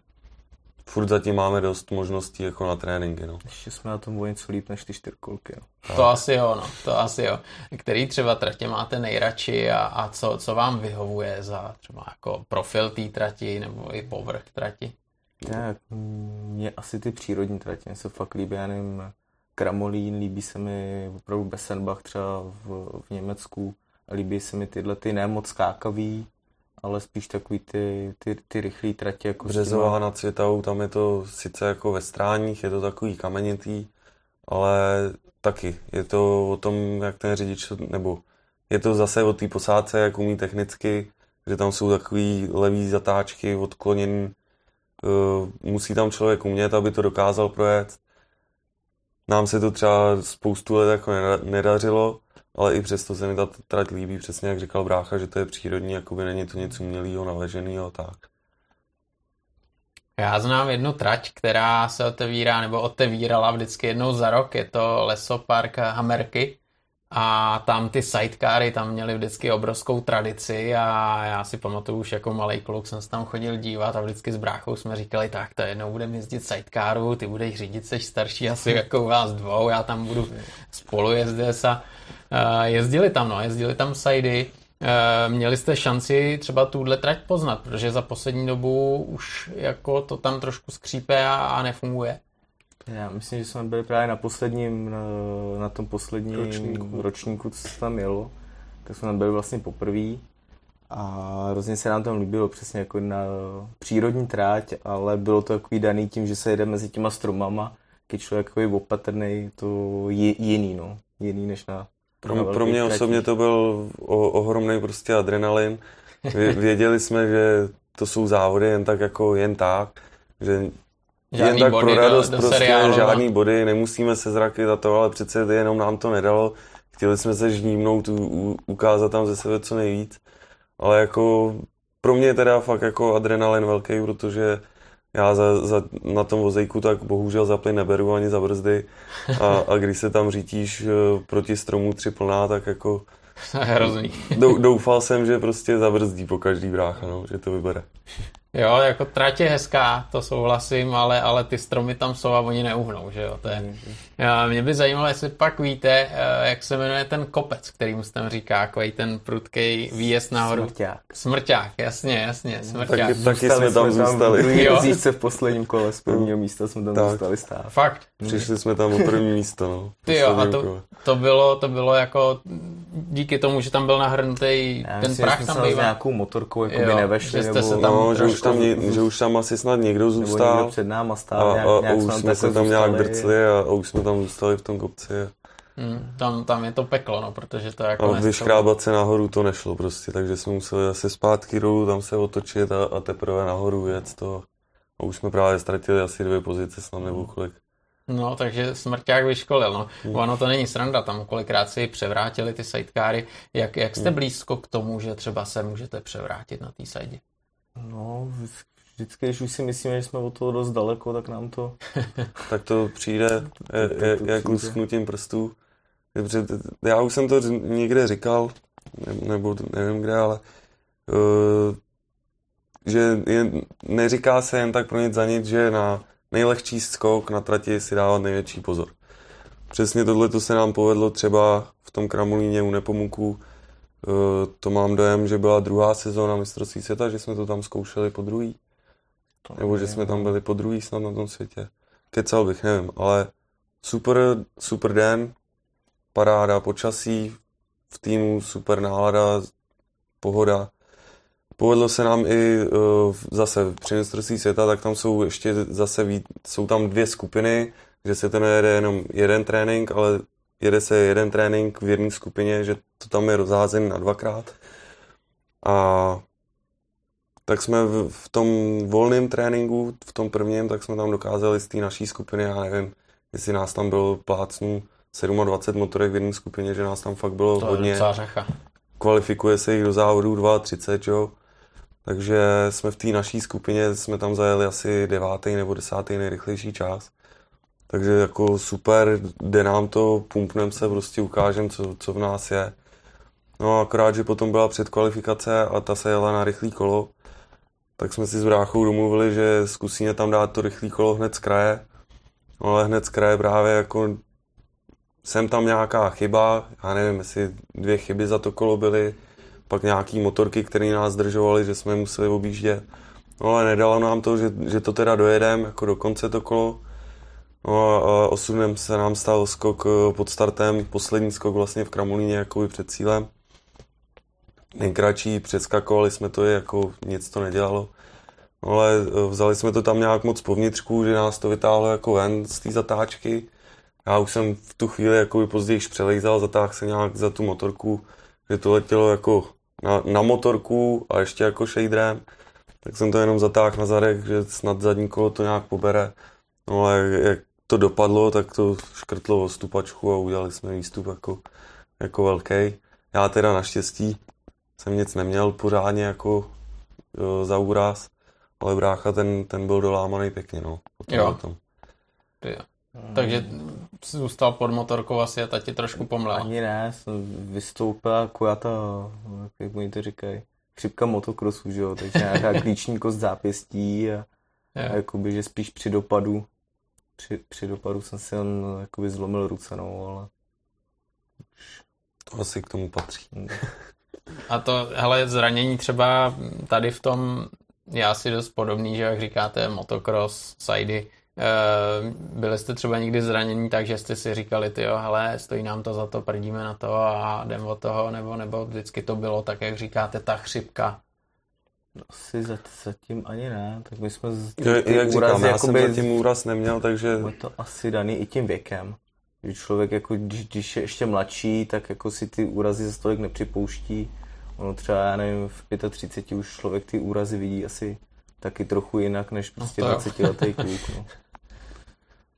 C: furt zatím máme dost možností jako na tréninky, no.
B: Ještě jsme na tom o něco líp než ty čtyřkolky, no.
A: To asi jo, no, to asi jo. Který třeba tratě máte nejradši a, a co, co vám vyhovuje za třeba jako profil té trati nebo i povrch trati?
B: Ne, mě asi ty přírodní tratě, mě se fakt líbí, já nevím, Kramolín, líbí se mi opravdu Bessenbach třeba v, v Německu líbí se mi tyhle ty nemoc skákavý, ale spíš takový ty, ty, ty rychlý tratě. Jako
C: Březová nad Světavou, tam je to sice jako ve stráních, je to takový kamenitý, ale taky je to o tom, jak ten řidič, nebo je to zase o té posádce, jak umí technicky, že tam jsou takový levý zatáčky, odkloněný, uh, musí tam člověk umět, aby to dokázal projet nám se to třeba spoustu let jako nedařilo, ale i přesto se mi ta trať líbí, přesně jak říkal brácha, že to je přírodní, jakoby není to něco umělého, naleženého tak.
A: Já znám jednu trať, která se otevírá, nebo otevírala vždycky jednou za rok, je to Lesopark Hamerky a tam ty sidecary tam měli vždycky obrovskou tradici a já si pamatuju už jako malý kluk jsem se tam chodil dívat a vždycky s bráchou jsme říkali, tak to jednou budeme jezdit sidecaru, ty budeš řídit, seš starší asi jako u vás dvou, já tam budu spolu jezdit a jezdili tam, no, jezdili tam sidy, Měli jste šanci třeba tuhle trať poznat, protože za poslední dobu už jako to tam trošku skřípe a, a nefunguje.
B: Já myslím, že jsme byli právě na posledním, na, na tom posledním ročníku. ročníku, co se tam jelo. Tak jsme tam byli vlastně poprvé. A hrozně se nám tam líbilo přesně jako na přírodní tráť, ale bylo to takový daný tím, že se jede mezi těma stromama, když člověk takový opatrný, to je jiný, no. Jiný než na
C: pro, pro mě osobně to byl o, ohromný prostě adrenalin. Věděli jsme, že to jsou závody jen tak jako jen tak, že Žádný Jen tak pro radost do, do prostě seriálu, žádný body, nemusíme se zraky za to, ale přece jenom nám to nedalo. Chtěli jsme se žnímnout, u, ukázat tam ze sebe co nejvíc. Ale jako pro mě teda fakt jako adrenalin velký, protože já za, za, na tom vozejku tak bohužel za plyn neberu ani za brzdy a, a když se tam řítíš eh, proti stromu tři plná, tak jako [LAUGHS]
A: Hrozný.
C: Doufal jsem, že prostě zabrzdí po každý brácha, no, že to vybere.
A: Jo, jako trať je hezká, to souhlasím, ale, ale ty stromy tam jsou a oni neuhnou, že jo. To je, já, mě by zajímalo, jestli pak víte, eh, jak se jmenuje ten kopec, který se tam říká, jako ten prudký výjezd nahoru.
B: Smrťák.
A: Smrťák, jasně, jasně, smrťák.
C: Taky, taky jsme tam zůstali.
B: Jo. v posledním kole z prvního místa jsme tam tak. zůstali stát.
A: Fakt.
C: Přišli jsme tam o první místo, no.
A: Ty jo, a to, to, bylo, to bylo jako díky tomu, že tam byl nahrnutý ten prach tam bývá.
B: nějakou motorkou jako by nevešli,
A: že, nebo, tam
C: no, už tam, že už tam asi snad někdo zůstal. Nebo někdo
B: před náma stál,
C: a, nějak, a, nějak a už jsme se tam nějak drcli a, a už jsme tam zůstali v tom kopci.
A: Hmm, tam, tam je to peklo, no, protože to jako...
C: A vyškrábat se nahoru to nešlo prostě, takže jsme museli asi zpátky dolů, tam se otočit a, a teprve nahoru jet to. A už jsme právě ztratili asi dvě pozice snad nebo kolik.
A: No, takže smrťák vyškolil. No. Hmm. Ono to není sranda, tam kolikrát si převrátili ty sidecary. Jak, jak jste hmm. blízko k tomu, že třeba se můžete převrátit na té side?
B: No, vždycky, když už si myslíme, že jsme od toho dost daleko, tak nám to... [LAUGHS]
C: tak to přijde [LAUGHS] je, jak lusknutím prstů. Já už jsem to někde říkal, nebo nevím kde, ale uh, že je, neříká se jen tak pro nic za nic, že na nejlehčí skok na trati si dávat největší pozor. Přesně tohle to se nám povedlo třeba v tom Kramolíně u Nepomuku. E, to mám dojem, že byla druhá sezóna mistrovství světa, že jsme to tam zkoušeli po druhý. To Nebo že jsme tam byli po druhý snad na tom světě. Kecal bych, nevím, ale super, super den, paráda počasí, v týmu super nálada, pohoda. Povedlo se nám i uh, zase při mistrovství světa, tak tam jsou ještě zase víc, jsou tam dvě skupiny, že se to nejede jenom jeden trénink, ale jede se jeden trénink v jedné skupině, že to tam je rozházený na dvakrát. A tak jsme v, v tom volném tréninku, v tom prvním, tak jsme tam dokázali z té naší skupiny, já nevím, jestli nás tam bylo plácnu 27 motorek v jedné skupině, že nás tam fakt bylo
A: To
C: hodně. Kvalifikuje se jich do závodu 32, jo. Takže jsme v té naší skupině, jsme tam zajeli asi devátý nebo desátý nejrychlejší čas. Takže jako super, jde nám to, pumpneme se, prostě ukážeme, co, co v nás je. No akorát, že potom byla předkvalifikace a ta se jela na rychlý kolo, tak jsme si s bráchou domluvili, že zkusíme tam dát to rychlý kolo hned z kraje. No ale hned z kraje právě jako jsem tam nějaká chyba, já nevím, jestli dvě chyby za to kolo byly, pak nějaký motorky, které nás zdržovaly, že jsme museli objíždět. No ale nedalo nám to, že, že to teda dojedeme jako do konce to kolo. No a osudem se nám stal skok eh, pod startem, poslední skok vlastně v Kramolíně jakoby před cílem. Nejkratší, přeskakovali jsme to, jako nic to nedělalo. No ale eh, vzali jsme to tam nějak moc povnitřku, že nás to vytáhlo jako ven z té zatáčky. Já už jsem v tu chvíli jako později přelejzal, zatáhl se nějak za tu motorku, že to letělo jako na, na motorku a ještě jako shaderem. Tak jsem to jenom zatáhl na zadek, že snad zadní kolo to nějak pobere. No ale jak to dopadlo, tak to škrtlo o stupačku a udělali jsme výstup jako, jako velký. Já teda naštěstí jsem nic neměl pořádně jako jo, za úraz, ale brácha ten, ten byl dolámaný pěkně, no.
A: Jo. Ty jo. Takže jsi zůstal pod motorkou asi a ta ti trošku pomlela.
B: Ani ne, jsem vystoupil jako já ta, jak oni to říkají, chřipka motokrosu, že jo, takže nějaká klíční kost zápěstí a, a jakoby, že spíš při dopadu, při, při dopadu jsem si jen jakoby zlomil ruce, no, ale
C: To asi k tomu patří. [LAUGHS]
A: A to, hele, zranění třeba tady v tom je asi dost podobný, že jak říkáte, motocross, sidey, byli jste třeba někdy zranění tak, že jste si říkali, ty jo, hele, stojí nám to za to, prdíme na to a jdem od toho, nebo, nebo vždycky to bylo tak, jak říkáte, ta chřipka.
B: Asi zatím ani ne, tak my jsme z
C: ty jak říkám, já jsem zatím úraz neměl, takže...
B: Je to asi daný i tím věkem. Že člověk, jako, když, když je ještě mladší, tak jako si ty úrazy za tolik nepřipouští. Ono třeba, já nevím, v 35 už člověk ty úrazy vidí asi taky trochu jinak, než prostě no 20 letý kluk. No. [LAUGHS]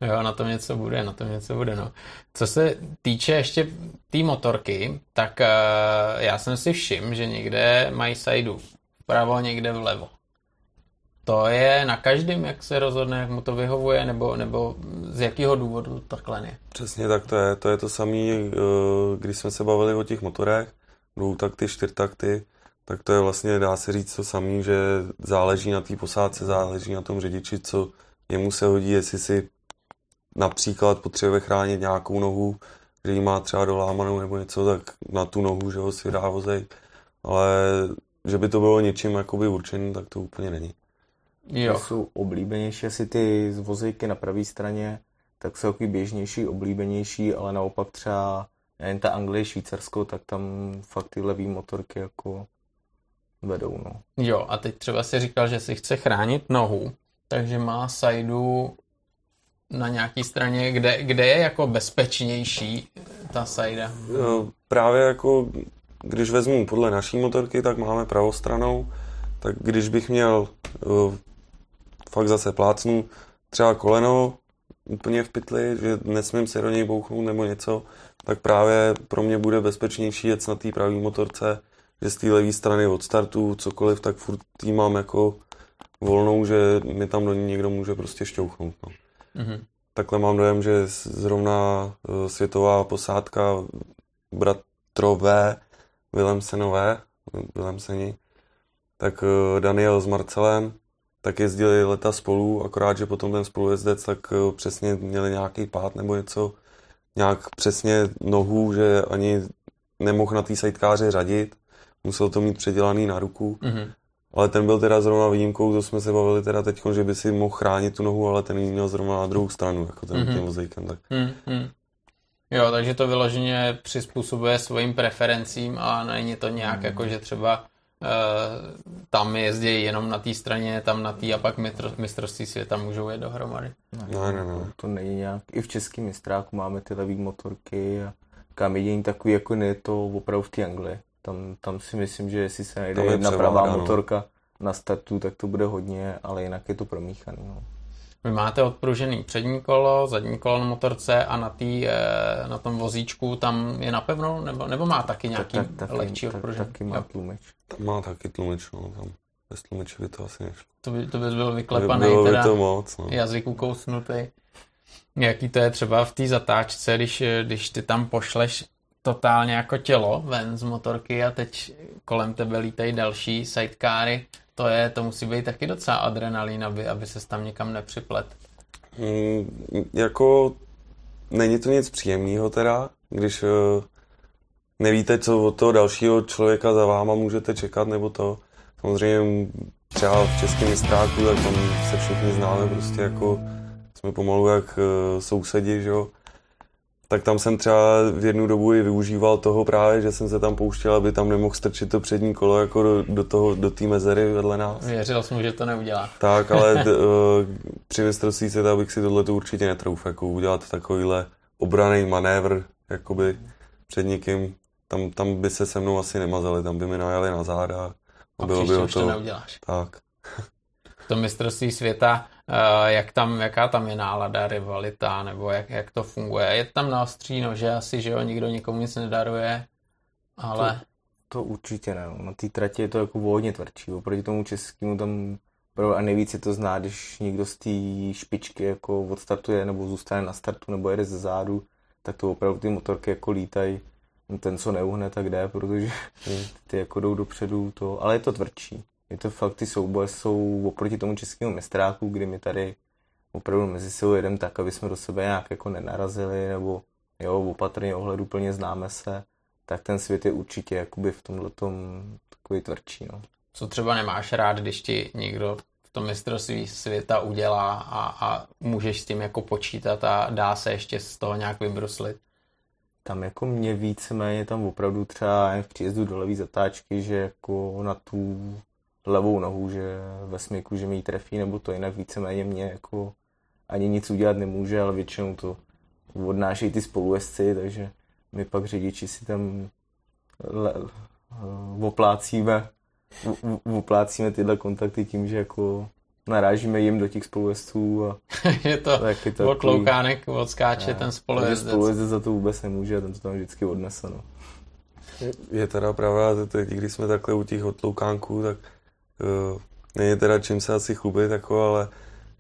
A: Jo, na tom něco bude, na tom něco bude, no. Co se týče ještě té tý motorky, tak uh, já jsem si všiml, že někde mají sajdu vpravo, někde vlevo. To je na každém, jak se rozhodne, jak mu to vyhovuje, nebo, nebo z jakého důvodu takhle je.
C: Přesně tak to je. To je to samé, když jsme se bavili o těch motorech, dvou takty, čtyřtakty, tak to je vlastně, dá se říct to samé, že záleží na té posádce, záleží na tom řidiči, co jemu se hodí, jestli si například potřebuje chránit nějakou nohu, ji má třeba dolámanou nebo něco, tak na tu nohu, že ho si dá vozej. Ale že by to bylo něčím jakoby určený, tak to úplně není.
B: Jo. Jsou oblíbenější asi ty vozejky na pravé straně, tak jsou takový běžnější, oblíbenější, ale naopak třeba jen ta Anglie, Švýcarsko, tak tam fakt ty levý motorky jako vedou. No.
A: Jo, a teď třeba si říkal, že si chce chránit nohu, takže má sajdu na nějaký straně, kde, kde je jako bezpečnější ta sajda?
C: Jo, právě jako, když vezmu podle naší motorky, tak máme pravostranou, tak když bych měl uh, fakt zase plácnu třeba koleno úplně v pytli, že nesmím se do něj bouchnout nebo něco, tak právě pro mě bude bezpečnější jet na té pravé motorce, že z té levé strany od startu cokoliv, tak furt tý mám jako volnou, že mi tam do ní někdo může prostě šťouchnout. No. Mm-hmm. Takhle mám dojem, že zrovna světová posádka bratrové Vilemsenové, Vilemseni, tak Daniel s Marcelem, tak jezdili leta spolu, akorát, že potom ten spolujezdec tak přesně měli nějaký pád nebo něco, nějak přesně nohu, že ani nemohl na té sajtkáře řadit, musel to mít předělaný na ruku. Mm-hmm. Ale ten byl teda zrovna výjimkou, to jsme se bavili teda teď, že by si mohl chránit tu nohu, ale ten ji měl zrovna na druhou stranu, jako ten mm-hmm. tím vozejkem. Tak.
A: Mm-hmm. Jo, takže to vyloženě přizpůsobuje svým preferencím a není to nějak mm. jako, že třeba uh, tam jezdí jenom na té straně, tam na té a pak mistr, mistrovství světa můžou jet dohromady.
C: Ne, ne, ne.
B: To není nějak, i v českém mistráku máme ty levý motorky a kam jediný takový, jako ne to opravdu v té Anglii. Tam, tam si myslím, že jestli se najde jedna pravá no. motorka, na startu, tak to bude hodně, ale jinak je to promíchaný. No.
A: Vy máte odpružený přední kolo, zadní kolo na motorce a na, tý, eh, na tom vozíčku tam je napevno, nebo, nebo má taky nějaký tak, tak, lehčí
B: tak,
A: odpružení?
B: Taky má tlumič.
C: Tam má taky tlumič, no, tam bez tlumiče by to asi nešlo.
A: To by, to by byl vyklepaný,
C: Bylo by
A: teda
C: to moc, no.
A: jazyk ukousnutý. Jaký to je třeba v té zatáčce, když, když ty tam pošleš totálně jako tělo ven z motorky a teď kolem tebe lítají další sidecary, to je, to musí být taky docela adrenalin, aby, aby se tam někam nepřiplet.
C: Mm, jako není to nic příjemného teda, když uh, nevíte, co od toho dalšího člověka za váma můžete čekat, nebo to samozřejmě třeba v českém mistráku, tak tam se všichni známe, prostě jako jsme pomalu jak uh, sousedi, že jo. Tak tam jsem třeba v jednu dobu i využíval toho právě, že jsem se tam pouštěl, aby tam nemohl strčit to přední kolo jako do, do toho, do té mezery vedle nás.
A: Věřil jsem, že to neudělá.
C: Tak, ale d, [LAUGHS] uh, při mistrovství světa bych si tohle určitě netrouf, jako udělat takovýhle obraný manévr, jakoby před někým. Tam, tam by se se mnou asi nemazali, tam by mi najali na záda.
A: A bylo by už to neuděláš.
C: Tak.
A: To mistrovství světa, jak tam, jaká tam je nálada, rivalita, nebo jak, jak to funguje? Je tam na ostří nože asi, že jo, nikdo nikomu nic nedaruje, ale...
B: To, to určitě ne. No. Na té trati je to jako hodně tvrdší. Oproti tomu českému tam a nejvíc je to zná, když někdo z té špičky jako odstartuje nebo zůstane na startu nebo jede ze zádu, tak to opravdu ty motorky jako lítají. Ten, co neuhne, tak jde, protože [LAUGHS] ty jako jdou dopředu, to, ale je to tvrdší. Je to fakt, ty souboje jsou oproti tomu českému mistráku, kdy my tady opravdu mezi sebou jedeme tak, aby jsme do sebe nějak jako nenarazili, nebo jo, opatrně ohledu plně známe se, tak ten svět je určitě jakoby v tomhle takový tvrdší. No.
A: Co třeba nemáš rád, když ti někdo v tom mistrovství světa udělá a, a můžeš s tím jako počítat a dá se ještě z toho nějak vybruslit?
B: Tam jako mě víceméně tam opravdu třeba v příjezdu do levý zatáčky, že jako na tu levou nohu, že ve smyku, že mi ji trefí, nebo to jinak víceméně mě jako ani nic udělat nemůže, ale většinou to odnášejí ty spolujezdci, takže my pak řidiči si tam le, uh, oplácíme, oplácíme tyhle kontakty tím, že jako narážíme jim do těch spolujezdců a [LAUGHS]
A: je to taky to od loukánek odskáče ten spolujezdec.
B: Spolujezdec za to vůbec nemůže a ten to tam vždycky odnese. No.
C: Je teda pravda, teď, když jsme takhle u těch odloukánků, tak není teda čím se asi chlubit, jako, ale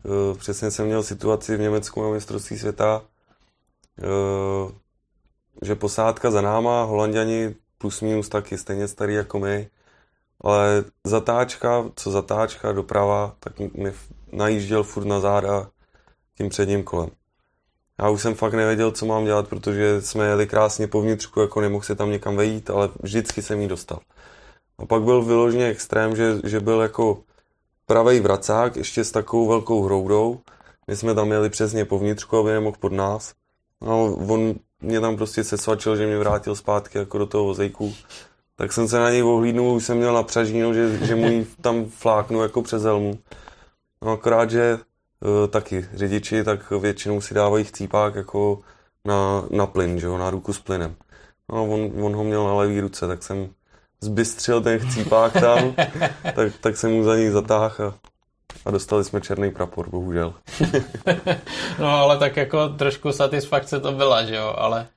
C: uh, přesně jsem měl situaci v Německu na mistrovství světa, uh, že posádka za náma, holanděni plus minus taky stejně starý jako my, ale zatáčka, co zatáčka doprava, tak mi najížděl furt na záda tím předním kolem. Já už jsem fakt nevěděl, co mám dělat, protože jsme jeli krásně po vnitřku, jako nemohl se tam někam vejít, ale vždycky jsem jí dostal. A pak byl vyloženě extrém, že, že byl jako pravý vracák, ještě s takovou velkou hroudou. My jsme tam jeli přesně po vnitřku, aby nemohl pod nás. No, on mě tam prostě sesvačil, že mě vrátil zpátky jako do toho vozejku. Tak jsem se na něj ohlídnul, už jsem měl na přažínu, že, že mu tam fláknu jako přes helmu. No akorát, že uh, taky řidiči tak většinou si dávají chcípák jako na, na plyn, že jo, na ruku s plynem. No on, on ho měl na levý ruce, tak jsem zbystřil ten chcípák tam, [LAUGHS] tak, tak jsem mu za něj zatáhl a, a dostali jsme černý prapor, bohužel. [LAUGHS]
A: no ale tak jako trošku satisfakce to byla, že jo, ale...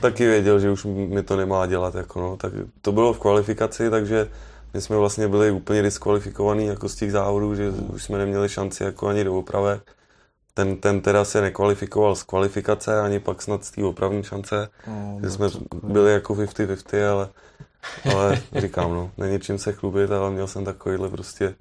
C: Taky věděl, že už mi to nemá dělat, jako no. Tak to bylo v kvalifikaci, takže my jsme vlastně byli úplně diskvalifikovaní jako z těch závodů, že už jsme neměli šanci jako ani do opravy. Ten, ten teda se nekvalifikoval z kvalifikace, ani pak snad z té opravní šance. No, že jsme byli jako 50-50, ale ale říkám, no, není čím se chlubit, ale měl jsem takovýhle prostě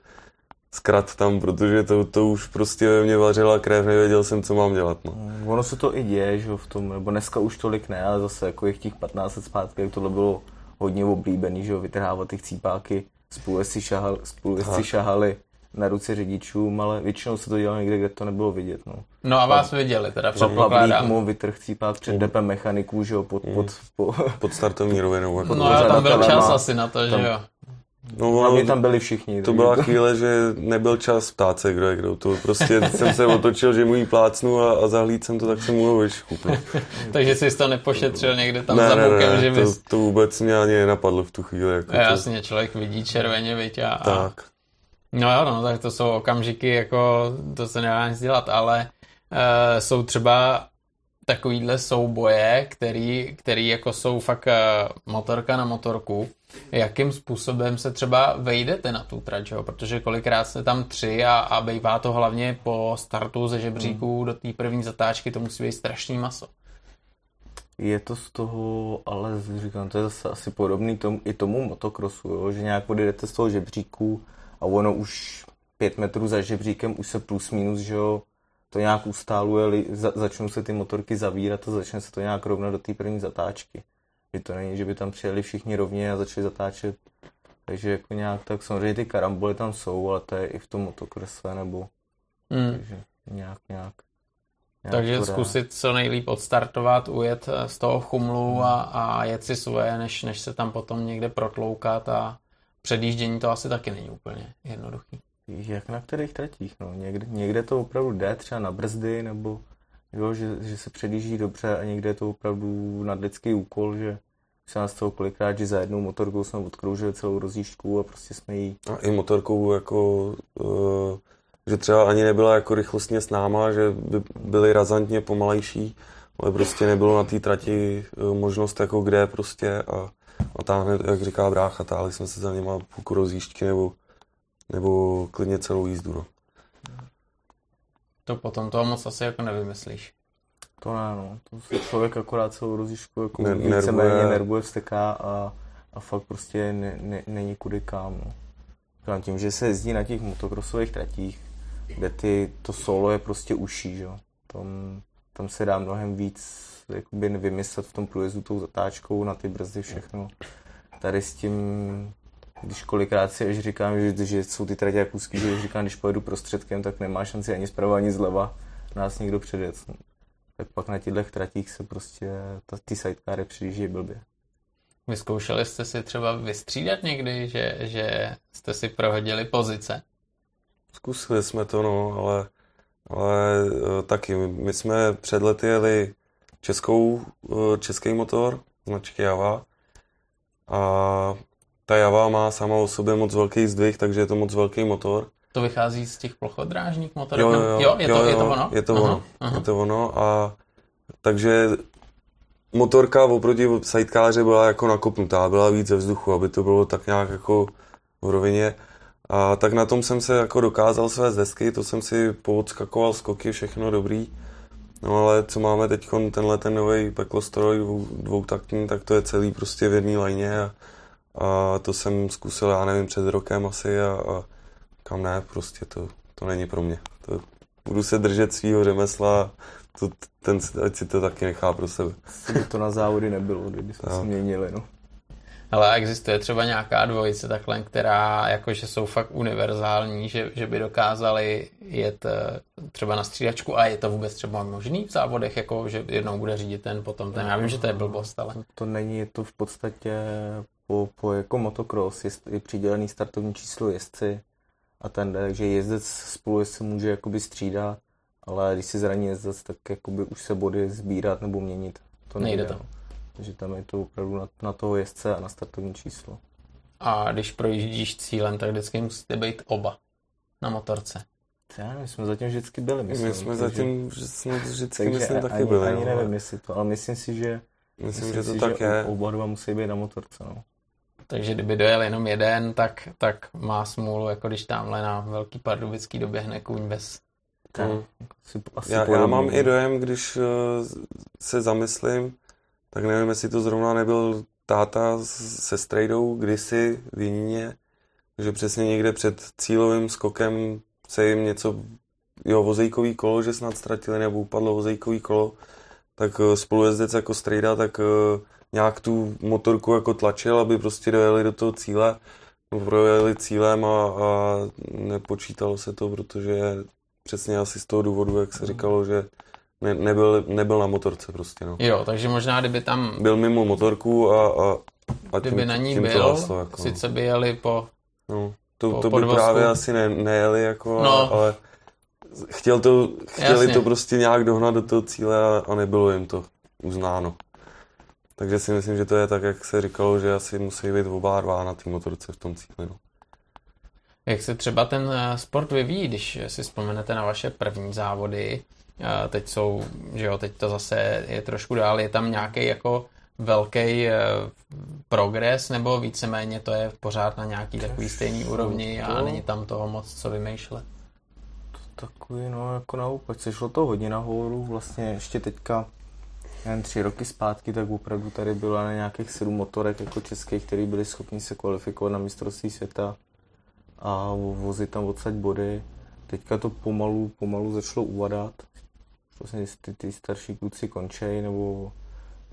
C: zkrat tam, protože to, to už prostě ve mně vařila krev, nevěděl jsem, co mám dělat. No.
B: Mm, ono se to i děje, že v tom, nebo dneska už tolik ne, ale zase jako těch 15 let zpátky, jak tohle bylo hodně oblíbený, že jo, vytrhávat ty chcípáky, spolu si šahali, spolu si šahali na ruce řidičům, ale většinou se to dělalo někde, kde to nebylo vidět. No,
A: no a vás viděli, teda
B: předpokládám. mu vytrh cípák před depem mechaniků, že jo, pod, pod,
C: po, pod startovní rovinou.
A: Jako no a tam byl čas asi na to, tam, že jo.
B: No, ono, tam byli všichni.
C: To byla chvíle, že nebyl čas ptát se, kdo je kdo. To prostě [LAUGHS] jsem se otočil, že mu jí plácnu a, a zahlíd jsem to, tak jsem mu ho vyškupl. [LAUGHS]
A: Takže jsi to nepošetřil někde tam ne, za bokem,
C: ne, ne,
A: že
C: bys... to, to, vůbec mě ani nenapadlo v tu chvíli. Jako
A: Jasně, to... člověk vidí červeně, viď a...
C: Tak.
A: No jo, no, tak to jsou okamžiky, jako to se nedá nic dělat, ale uh, jsou třeba takovýhle souboje, který, který jako jsou fakt uh, motorka na motorku. Jakým způsobem se třeba vejdete na tu trať, jo? protože kolikrát jste tam tři a, a bejvá to hlavně po startu ze žebříků hmm. do té první zatáčky, to musí být strašný maso.
B: Je to z toho, ale říkám, to je zase asi podobný tom, i tomu motokrosu, jo? že nějak odjedete z toho žebříku a ono už pět metrů za žebříkem už se plus minus, že jo, to nějak ustáluje, za, začnou se ty motorky zavírat a začne se to nějak rovnat do té první zatáčky. Že to není, že by tam přijeli všichni rovně a začali zatáčet. Takže jako nějak tak, samozřejmě ty karamboly tam jsou, ale to je i v tom motokrese nebo hmm. takže nějak, nějak.
A: nějak takže zkusit co nejlíp odstartovat, ujet eh, z toho chumlu a, a jet si svoje, než, než se tam potom někde protloukat a předjíždění to asi taky není úplně jednoduchý.
B: Jak na kterých tratích, no. Někde, někde to opravdu jde, třeba na brzdy, nebo jo, že, že se předjíždí dobře a někde je to opravdu nadlidský úkol, že se nás toho kolikrát, že za jednou motorkou jsme odkroužili celou rozjížďku a prostě jsme jí...
C: A i motorkou jako, uh, že třeba ani nebyla jako rychlostně s náma, že by byly razantně pomalejší, ale prostě nebylo na té trati uh, možnost jako kde prostě a, a táhne, jak říká brácha, táhli jsme se za něma půlku rozjížďky nebo nebo klidně celou jízdu. No.
A: To potom toho moc asi jako nevymyslíš.
B: To ne, no. To se člověk akorát celou rozlišku jako ne, víceméně nervuje, vsteká a, a fakt prostě ne, ne, není kudy kam. No. Tím, že se jezdí na těch motokrosových tratích, kde ty, to solo je prostě uší, že? Tam, tam se dá mnohem víc jakoby vymyslet v tom průjezdu tou zatáčkou na ty brzdy všechno. Tady s tím když kolikrát si až říkám, že, že jsou ty tratě jak úzký, že říkám, když pojedu prostředkem, tak nemá šanci ani zprava, ani zleva nás někdo předjet. Tak pak na těchto tratích se prostě ta, ty sidecary přijíždí blbě.
A: Vyzkoušeli jste si třeba vystřídat někdy, že, že jste si prohodili pozice?
C: Zkusili jsme to, no, ale, ale eh, taky. My jsme před lety jeli českou, eh, český motor, značky Java, a ta Java má sama o sobě moc velký zdvih, takže je to moc velký motor.
A: To vychází z těch plochodrážních motorů?
C: Jo, jo, jo,
A: jo, je,
C: jo,
A: to,
C: jo,
A: je to ono?
C: Je to aha, ono, aha. je to ono a takže motorka oproti sidekáře byla jako nakopnutá, byla víc ze vzduchu, aby to bylo tak nějak jako v rovině. A tak na tom jsem se jako dokázal své desky, to jsem si poodskakoval skoky, všechno dobrý. No ale co máme teď, tenhle ten nový peklostroj dvoutaktní, tak to je celý prostě v jedné lajně a a to jsem zkusil, já nevím, před rokem asi a, a kam ne, prostě to, to není pro mě. To, budu se držet svého řemesla, to, ten, ať si to taky nechá pro sebe.
B: To na závody nebylo, kdyby jsme se měnili, no.
A: Ale existuje třeba nějaká dvojice takhle, která jakože jsou fakt univerzální, že, že by dokázali jet eh, třeba na střídačku a je to vůbec třeba možný v závodech, jako že jednou bude řídit ten, potom ten. Já vím, že to je blbost, ale...
B: To není, je to v podstatě po, po jako motocross je, je přidělený startovní číslo jezdci a ten, že jezdec spolu se může jakoby střídat, ale když si zraní jezdec, tak jakoby už se body sbírat nebo měnit.
A: To nejde, nejde to.
B: Takže tam je to opravdu na, na toho jezdce a na startovní číslo.
A: A když projíždíš cílem, tak vždycky musíte být oba na motorce.
B: Já my jsme zatím vždycky byli,
C: myslím. My jsme zatím že jsme vždycky, takže myslím, taky ani, byli.
B: Ani no. nevím, jestli to, ale myslím si, že
C: Myslím, myslím že to si, tak že je.
B: Oba dva musí být na motorce, no.
A: Takže kdyby dojel jenom jeden, tak, tak má smůlu, jako když tamhle na Velký Pardubický doběhne kůň bez...
C: Tak, hmm. asi, asi já, já mám i dojem, když uh, se zamyslím, tak nevím, jestli to zrovna nebyl táta se strejdou kdysi v Jiníně, že přesně někde před cílovým skokem se jim něco, jo, vozejkový kolo, že snad ztratili nebo upadlo vozejkový kolo, tak uh, spolujezdec jako strejda, tak uh, nějak tu motorku jako tlačil, aby prostě dojeli do toho cíle, projeli cílem a, a nepočítalo se to, protože přesně asi z toho důvodu, jak se říkalo, že ne, nebyl, nebyl na motorce prostě, no.
A: Jo, takže možná, kdyby tam...
C: Byl mimo motorku a, a,
A: a kdyby tím, na ní tím byl, to jako, sice by jeli po...
C: No, to, po to by podvozku. právě asi ne, nejeli, jako, no. ale chtěl to, chtěli Jasně. to prostě nějak dohnat do toho cíle a, a nebylo jim to uznáno. Takže si myslím, že to je tak, jak se říkalo, že asi musí být oba dva na té motorce v tom cíli. No.
A: Jak se třeba ten eh, sport vyvíjí, když si vzpomenete na vaše první závody, teď jsou, že jo, teď to zase je trošku dál, je tam nějaký jako velký eh, progres, nebo víceméně to je pořád na nějaký takový stejný úrovni a není tam toho moc co vymýšlet?
B: Takový, no, jako naopak, se šlo to hodně nahoru, vlastně ještě teďka jen tři roky zpátky, tak opravdu tady bylo na nějakých sedm motorek jako českých, který byli schopni se kvalifikovat na mistrovství světa a vozit tam odsaď body. Teďka to pomalu, pomalu začalo uvadat. Vlastně ty, ty starší kluci končejí nebo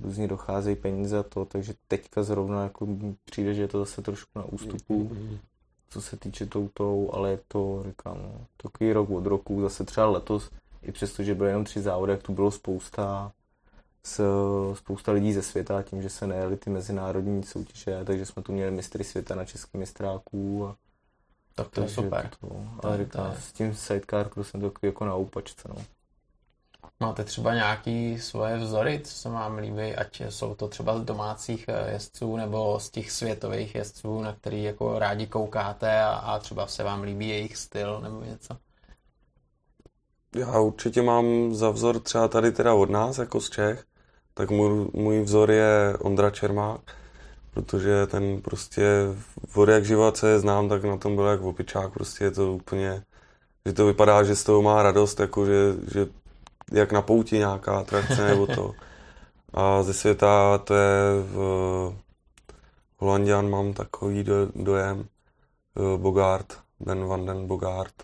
B: různě docházejí peníze a to, takže teďka zrovna jako přijde, že je to zase trošku na ústupu, co se týče toutou, ale je to, říkám, no, takový rok od roku, zase třeba letos, i přesto, že byly jenom tři závody, jak tu bylo spousta, s, spousta lidí ze světa, tím, že se nejeli ty mezinárodní soutěže, takže jsme tu měli mistry světa na českém mistráků a
A: tak to je super.
B: To, ale říkám, s tím sidecar jsem takový jako na úpačce, no.
A: Máte třeba nějaký svoje vzory, co se vám líbí, ať jsou to třeba z domácích eh, jezdců nebo z těch světových jezdců, na který jako rádi koukáte a, a třeba se vám líbí jejich styl nebo něco?
C: Já určitě mám za vzor třeba tady teda od nás, jako z Čech, tak můj, můj vzor je Ondra Čermák, protože ten prostě od jak živa, co je znám, tak na tom byl jak opičák, prostě je to úplně, že to vypadá, že z toho má radost, jako že, že jak na pouti nějaká atrakce nebo to. A ze světa to je v Holandian mám takový do, dojem, Bogart, Ben van den Bogart.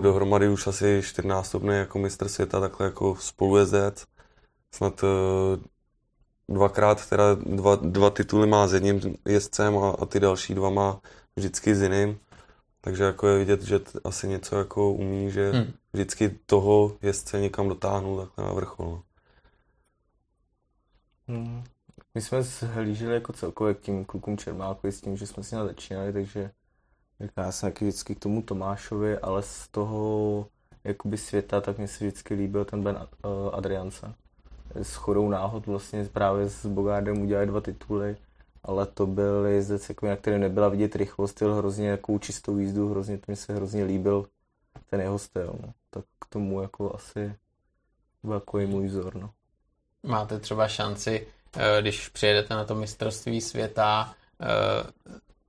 C: Dohromady už asi 14 jako mistr světa, takhle jako spolujezdec. Snad eh, dvakrát teda dva, dva tituly má s jedním jezdcem a, a ty další dva má vždycky s jiným. Takže jako je vidět, že t- asi něco jako umí, že hmm. Vždycky toho jezdce někam dotáhnout takhle na vrchol. No.
B: Hmm. My jsme zhlíželi jako celkově k tím klukům Čermákovi s tím, že jsme s ním začínali, takže já jsem taky vždycky k tomu Tomášovi, ale z toho jakoby světa, tak mi se vždycky líbil ten Ben uh, Adriansa. S chodou náhod vlastně právě s Bogardem udělali dva tituly ale to byl jezdec, jako na kterém nebyla vidět rychlost, styl hrozně jako čistou jízdu, hrozně to mi se hrozně líbil ten jeho styl, no. Tak k tomu jako asi jako je můj vzor, no.
A: Máte třeba šanci, eh, když přijedete na to mistrovství světa, eh,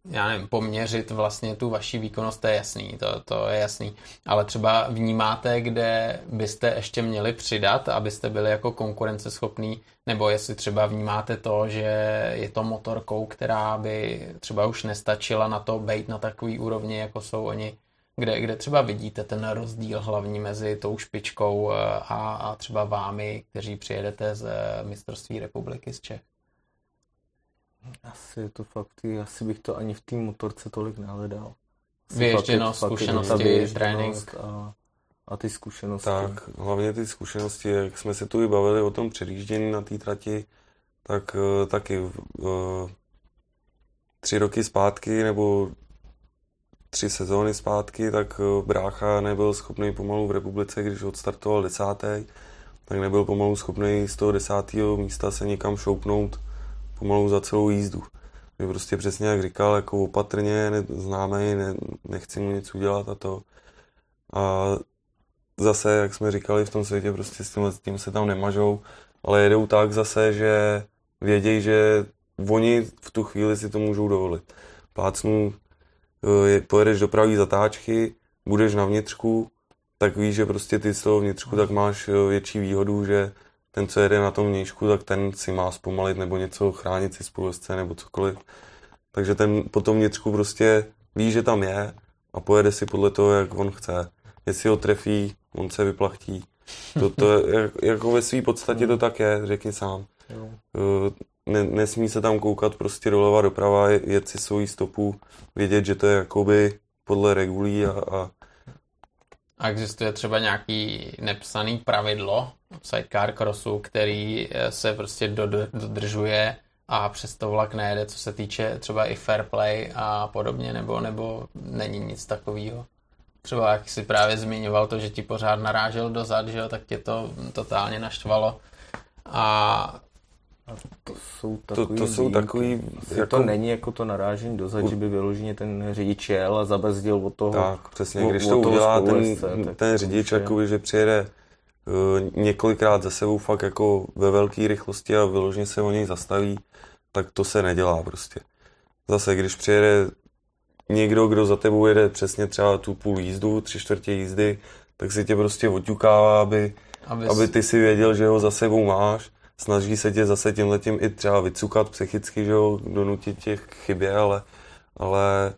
A: já nevím, poměřit vlastně tu vaši výkonnost, to je jasný, to, to je jasný. Ale třeba vnímáte, kde byste ještě měli přidat, abyste byli jako konkurenceschopný, nebo jestli třeba vnímáte to, že je to motorkou, která by třeba už nestačila na to být na takový úrovni, jako jsou oni, kde, kde třeba vidíte ten rozdíl hlavní mezi tou špičkou eh, a, a třeba vámi, kteří přijedete z eh, mistrovství republiky z Čech?
B: Asi je to fakt, asi bych to ani v té motorce tolik nehledal.
A: Vyježděnost, zkušenosti, trénink.
B: A, a ty zkušenosti.
C: Tak, hlavně ty zkušenosti, jak jsme se tu i bavili o tom předjíždění na té trati, tak uh, taky tři roky zpátky nebo tři sezóny zpátky, tak uh, brácha nebyl schopný pomalu v republice, když odstartoval desátý, tak nebyl pomalu schopný z toho desátého místa se někam šoupnout pomalu za celou jízdu. Že prostě přesně jak říkal, jako opatrně, známý, ne, nechci mu nic udělat a to. A zase, jak jsme říkali, v tom světě prostě s tímhle tím se tam nemažou, ale jedou tak zase, že vědějí, že oni v tu chvíli si to můžou dovolit. Plácnu, eh, pojedeš do pravý zatáčky, budeš na vnitřku, tak víš, že prostě ty z toho vnitřku tak máš eh, větší výhodu, že ten, co jede na tom nížku, tak ten si má zpomalit nebo něco chránit si společce nebo cokoliv. Takže ten po tom vnitřku prostě ví, že tam je a pojede si podle toho, jak on chce. Jestli ho trefí, on se vyplachtí. To, to je, jako ve své podstatě to tak je, řekni sám. Eh, ne, nesmí se tam koukat prostě doleva doprava, jet si svoji stopu, vědět, že to je jakoby podle regulí a, a
A: a existuje třeba nějaký nepsaný pravidlo v sidecar crossu, který eh, se prostě dodržuje a přesto vlak nejede, co se týče třeba i fair play a podobně, nebo, nebo není nic takového. Třeba jak si právě zmiňoval to, že ti pořád narážel dozad, že jo, tak tě to totálně naštvalo. A
B: A to jsou
C: To,
B: takový
C: to jsou
B: výjimky.
C: takový,
B: Jako...
C: jako,
B: To není jako to narážení do zad, že by vyloženě ten řidič jel a zabrzdil od toho.
C: tak, přesně,
B: o-
C: když to udělá ten, ten
B: to
C: řidič,
B: je-
C: jakoby, že přijede uh, několikrát za sebou fakt jako ve velké rychlosti a vyloženě se o něj zastaví, tak to se nedělá prostě. Zase, když přijede někdo, kdo za tebou jede přesně třeba tu půl jízdu, tři čtvrtě jízdy, tak si tě prostě oťukává, aby,
A: Aby,
C: aby ty si věděl, že ho za sebou máš. Snaží se tě zase tímhletím i třeba vycukat psychicky, že jo, donutit tě chybě, ale, ale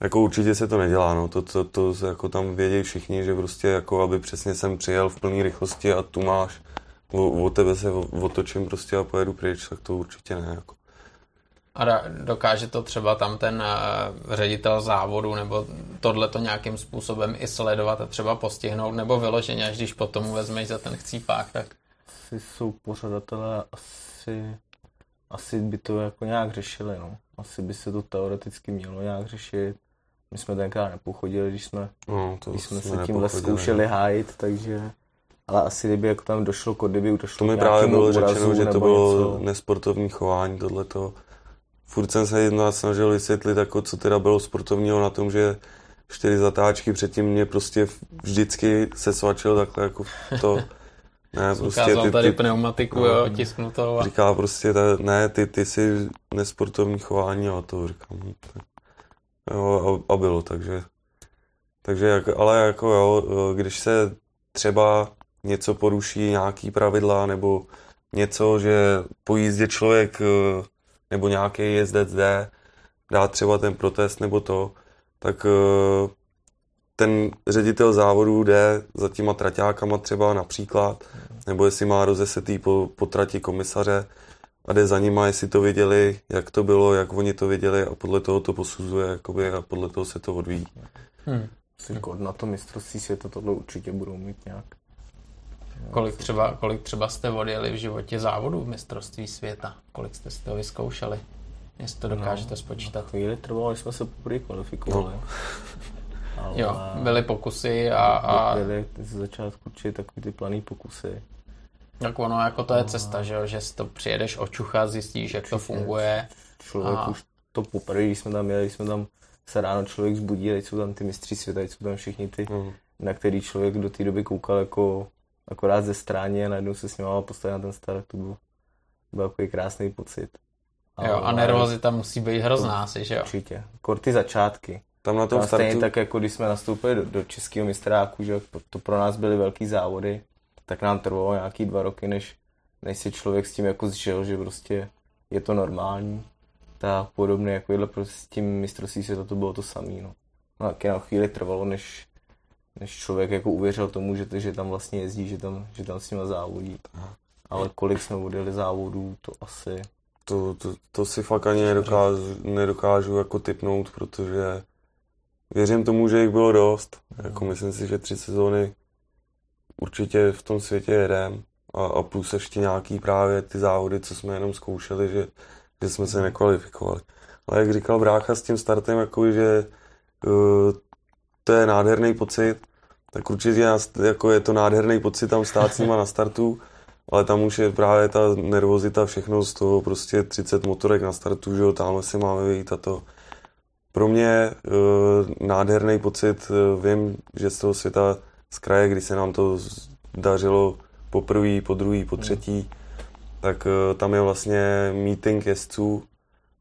C: jako určitě se to nedělá, no. To, to, to jako tam vědějí všichni, že prostě jako aby přesně jsem přijel v plné rychlosti a tu máš, o, o tebe se otočím prostě a pojedu pryč, tak to určitě ne, jako.
A: A dokáže to třeba tam ten uh, ředitel závodu nebo tohle to nějakým způsobem i sledovat a třeba postihnout, nebo vyloženě, až když potom vezmeš za ten chcípák, tak
B: Asi jsou pořadatelé, asi, asi by to jako nějak řešili, no. Asi by se to teoreticky mělo nějak řešit. My jsme tenkrát nepochodili, když jsme,
C: No, to
B: když jsme se tímhle zkoušeli
C: no.
B: hájit, takže... Ale asi kdyby jako tam došlo, k- kdyby došlo
C: To mi právě bylo
B: úrazu
C: řečeno, že to bylo
B: něco.
C: nesportovní chování, tohleto. Furt jsem se jedna snažil vysvětlit, jako co teda bylo sportovního na tom, že čtyři zatáčky předtím mě prostě vždycky se svačil takhle jako to. [LAUGHS] Ne, prostě
A: ukázal
C: ty,
A: tady
C: ty,
A: pneumatiku,
C: no.
A: jo, tisknutou a
C: říká prostě, ta, ne, ty, ty jsi nesportovní chování a to říkám. hm, tak. Jo, a, a bylo, takže, takže jak, ale jako jo, když se třeba něco poruší, nějaký pravidla, nebo něco, že po jízdě člověk eh, nebo nějaký jezdec jde, dá třeba ten protest nebo to, tak eh, ten ředitel závodu jde za těma traťákama třeba například, nebo jestli má rozesetý po, po trati komisaře a jde za nima, jestli to viděli, jak to bylo, jak oni to viděli a podle toho to posuzuje jakoby, a podle toho se to odvíjí.
A: hm.
B: Asi kod na to mistrovství světa tohle určitě budou mít nějak.
A: kolik, třeba, kolik třeba jste odjeli v životě závodu v mistrovství světa? Kolik jste si to vyzkoušeli? Jestli to dokážete spočítat.
B: Na chvíli trvalo, jsme se poprvé kvalifikovali.
C: No.
B: Ale
A: Jo, byly pokusy a, a
B: byly ze začátku určitě takový ty planý pokusy.
A: tak ono jako to je cesta, že jo, že si to přijedeš očuchat, zjistíš, jak to funguje.
B: Člověk
A: A-
B: už to poprvé, když jsme tam jeli, když jsme tam se ráno člověk zbudí, teď jsou tam ty mistři světa, teď jsou tam všichni ty,
C: No.
B: na který člověk do té doby koukal jako akorát ze stráně a najednou se s ním postavit na ten start, to byl, byl takový krásný pocit.
A: Jo, a nervozita musí být hrozná asi, že jo.
B: Určitě. Kor ty začátky.
C: Tam na tom
B: Tam stejně
C: startu,
B: tak, jako když jsme nastoupili do, do českého mistráku, že to pro nás byly velký závody, tak nám trvalo nějaký dva roky, než, než si člověk s tím jako zžil, že prostě je to normální. Tak podobně jako jídle prostě s tím mistrovství světa to bylo to samé. No. no taky na chvíli trvalo, než, než člověk jako uvěřil tomu, že, že tam vlastně jezdí, že tam, že tam s nima závodí. Ale kolik jsme odjeli závodů, to asi...
C: to, to, to si fakt ani nedokážu, nedokážu jako typnout, protože věřím tomu, že jich bylo dost. Jako myslím si, že tři sezóny určitě v tom světě jedem a, a plus ještě nějaký právě ty závody, co jsme jenom zkoušeli, že, že jsme se nekvalifikovali. Ale jak říkal brácha s tím startem, jako, že uh, to je nádherný pocit, tak určitě jako je to nádherný pocit tam stát s nima na startu, ale tam už je právě ta nervozita, všechno z toho prostě 30 motorek na startu, že jo, tamhle si máme vyjít a to. Pro mě uh, nádherný pocit, uh, vím, že z toho světa z kraje, kdy se nám to dařilo po prvý, po druhý, po třetí, tak uh, tam je vlastně meeting jezdců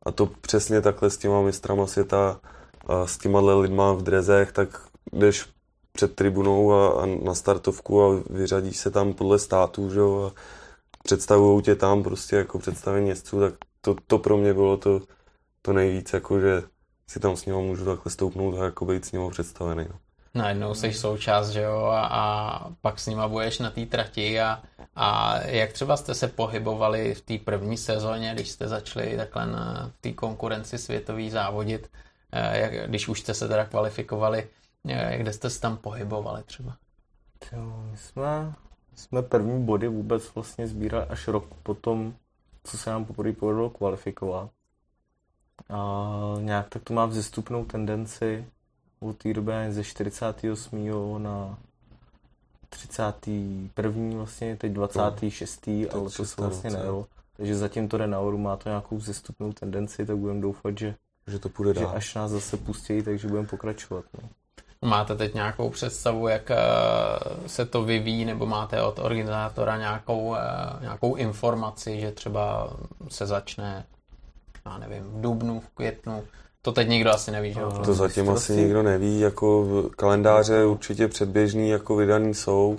C: a to přesně takhle s těma mistrama světa a s těma lidma v drezech, tak jdeš před tribunou a, a na startovku a vyřadíš se tam podle států, že jo, a představují tě tam prostě jako představení jezdců, tak to, to pro mě bylo to, to nejvíc, jako že si tam s ním můžu takhle stoupnout a jako být s ním představený. No.
A: Najednou jsi součást, že jo, a, a pak s nima budeš na té trati a, a jak třeba jste se pohybovali v té první sezóně, když jste začali takhle na té konkurenci světový závodit, eh, jak, když už jste se teda kvalifikovali, eh, kde jste se tam pohybovali třeba?
B: Jo, my jsme, jsme první body vůbec vlastně sbírali až rok potom, co se nám poprvé povedlo kvalifikovat. A nějak tak to má vzestupnou tendenci od té doby ze 48. na 31. vlastně, teď 26. ale to se vlastně nejelo. Takže zatím to jde nahoru, má to nějakou zestupnou tendenci, tak budeme doufat, že,
C: že to půjde
B: že
C: dál.
B: až nás zase pustí, takže budeme pokračovat. No.
A: Máte teď nějakou představu, jak eh, se to vyvíjí, nebo máte od organizátora nějakou, eh, nějakou informaci, že třeba se začne, já nevím, v dubnu, v květnu, to teď nikdo asi neví, že jo?
C: To zatím asi
B: Mistrovství.
C: nikdo neví, jako v- kalendáře určitě předběžný jako vydaný jsou.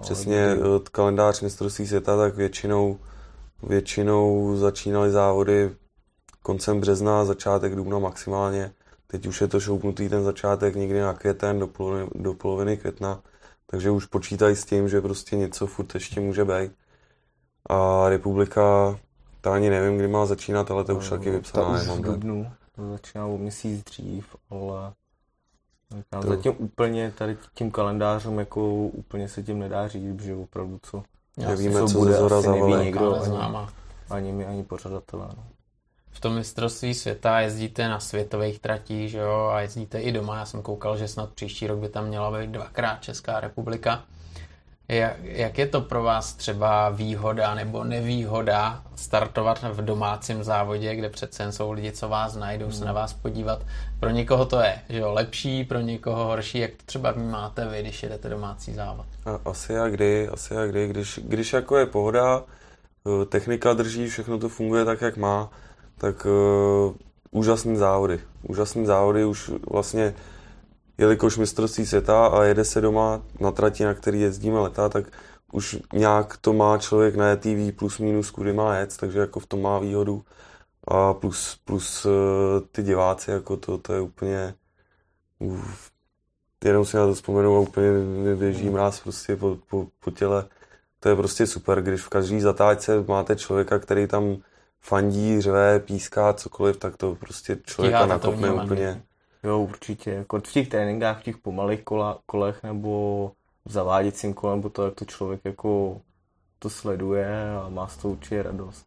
C: Přesně
B: Ale
C: eh, kalendář mistrovství světa, tak většinou, většinou začínaly závody koncem března, začátek dubna maximálně. Teď už je to šoupnutý ten začátek někdy na květen, do poloviny, do poloviny května, takže už počítají s tím, že prostě něco furt ještě může být. A republika, ta ani nevím, kdy má začínat, ale to už taky
B: Ta
C: vypsaná
B: už
C: nemám.
B: v dubnu, to začíná o měsíc dřív, ale říkám,
C: To-
B: zatím úplně tady tím kalendářem jako úplně se tím nedá říct, že opravdu co,
A: Já
C: Nevíme,
B: co
C: co
B: bude,
C: zora
B: asi neví nikdo.
A: Kdo
B: ani- ani my, ani pořadatelé. No.
A: V tom mistrovství světa jezdíte na světových tratích, že jo, a jezdíte i doma. Já jsem koukal, že snad příští rok by tam měla být dvakrát Česká republika. Jak, jak je to pro vás třeba výhoda nebo nevýhoda startovat v domácím závodě, kde přece jen jsou lidi, co vás najdou, se na vás podívat. Pro někoho to je že jo, lepší, pro někoho horší. Jak to třeba vnímáte vy, když jedete domácí závod?
C: A- Asi a kdy, asi a kdy, když, když jako je pohoda, eh, technika drží, všechno to funguje tak, jak má, tak uh, úžasný závody. Úžasný závody už vlastně, jelikož mistrovství světa a jede se doma na trati, na který jezdíme leta, tak už nějak to má člověk na TV plus minus, kudy má jet, takže jako v tom má výhodu. A plus, plus uh, ty diváci, jako to, to je úplně, uf, jenom si na to vzpomenu a úplně mi běží mráz prostě po, po, po těle. To je prostě super, když v každý zatáčce máte člověka, který tam fandí, řve, píská, cokoliv, tak to prostě člověka nakopne úplně.
B: Jo, určitě. Jako v těch tréninkách, v těch pomalých kola, kolech nebo v zaváděcím kole, nebo to, jak to člověk jako to sleduje a má z toho určitě radost.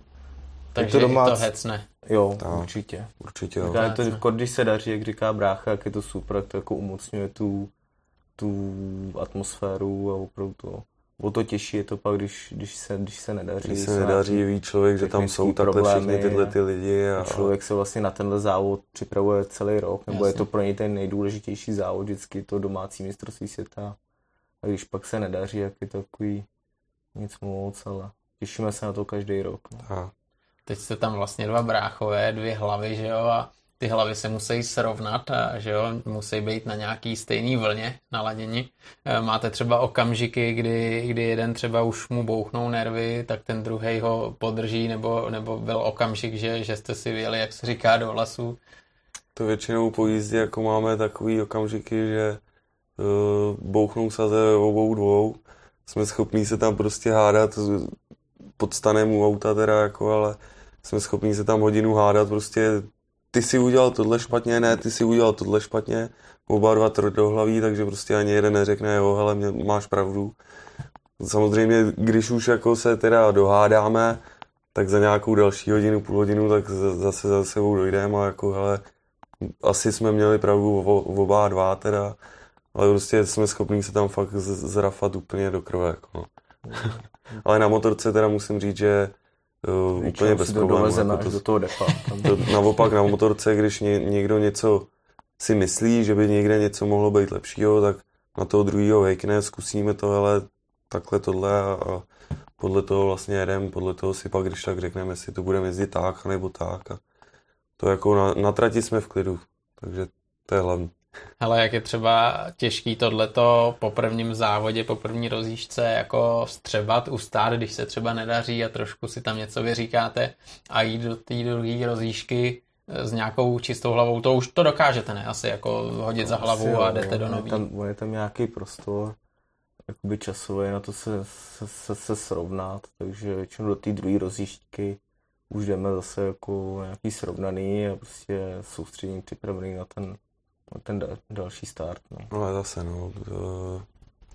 A: Takže
B: to
A: to,
B: domác-
A: to hecne.
B: Jo,
C: Tak.
B: určitě.
C: Určitě jo.
B: Je to, jako, když se daří, jak říká brácha, jak je to super, jak to jako umocňuje tu, tu atmosféru a opravdu to, o to těžší je to pak, když, když, se, když se nedaří.
C: Když se nedaří, ví člověk, že tam jsou takhle
B: problémy
C: všichni tyhle ty lidi a,
B: a člověk se vlastně na tenhle závod připravuje celý rok, nebo je
A: Jasně.
B: to pro něj ten nejdůležitější závod, vždycky to domácí mistrovství světa. A když pak se nedaří, jak je to takový nic moc, ale těšíme se na to každý rok. No.
A: Teď jste tam vlastně dva bráchové, dvě hlavy, že jo, a ty hlavy se musí srovnat, že jo, musí být na nějaký stejný vlně naladěni. E, Máte třeba okamžiky, kdy, kdy jeden třeba už mu bouchnou nervy, tak ten druhý ho podrží, nebo, nebo byl okamžik, že, že jste si vyjeli, jak se říká, do vlasů.
C: to většinou po jízdě jako máme takový okamžiky, že uh, bouchnou se ze obou dvou. Jsme schopní se tam prostě hádat pod stanem u auta teda jako, ale jsme schopní se tam hodinu hádat prostě ty si udělal tohle špatně, ne, ty si udělal tohle špatně, oba dva tvrdohlaví, takže prostě ani jeden neřekne, jo, hele, mě, máš pravdu. Samozřejmě, když už jako se teda dohádáme, tak za nějakou další hodinu, půl hodinu, tak zase za sebou dojdeme a jako, hele, asi jsme měli pravdu oba dva teda, ale prostě jsme schopní se tam fakt zrafat úplně do krve, jako no. [LAUGHS] Ale na motorce teda musím říct, že uh, úplně bez
B: to
C: problémů. Jako
B: až do
C: to,
B: toho depa. Tam
C: to, naopak na motorce, když ně, někdo něco si myslí, že by někde něco mohlo být lepšího, tak na toho druhého vejkne, zkusíme to, ale takhle tohle a, a podle toho vlastně jedem, podle toho si pak, když tak řekneme, jestli to budeme jezdit tak, nebo tak. A to jako na, na trati jsme v klidu, takže to je hlavní.
A: Hele, jak je třeba těžký tohleto po prvním závodě, po první rozjížďce jako střebat, ustát, když se třeba nedaří a trošku si tam něco vyříkáte a jít do té druhé rozjížďky s nějakou čistou hlavou, to už to dokážete, ne? Asi jako hodit za
B: Asi
A: hlavu
B: jo,
A: a jdete
B: no.
A: do
B: On je
A: nový.
B: Tam, je tam nějaký prostor, jakoby časový na to se, se, se, se srovnat, takže většinou do té druhé rozjížďky už jdeme zase jako nějaký srovnaný a prostě soustředění připravený na ten, ten da, další start. No.
C: No ale zase, no, do,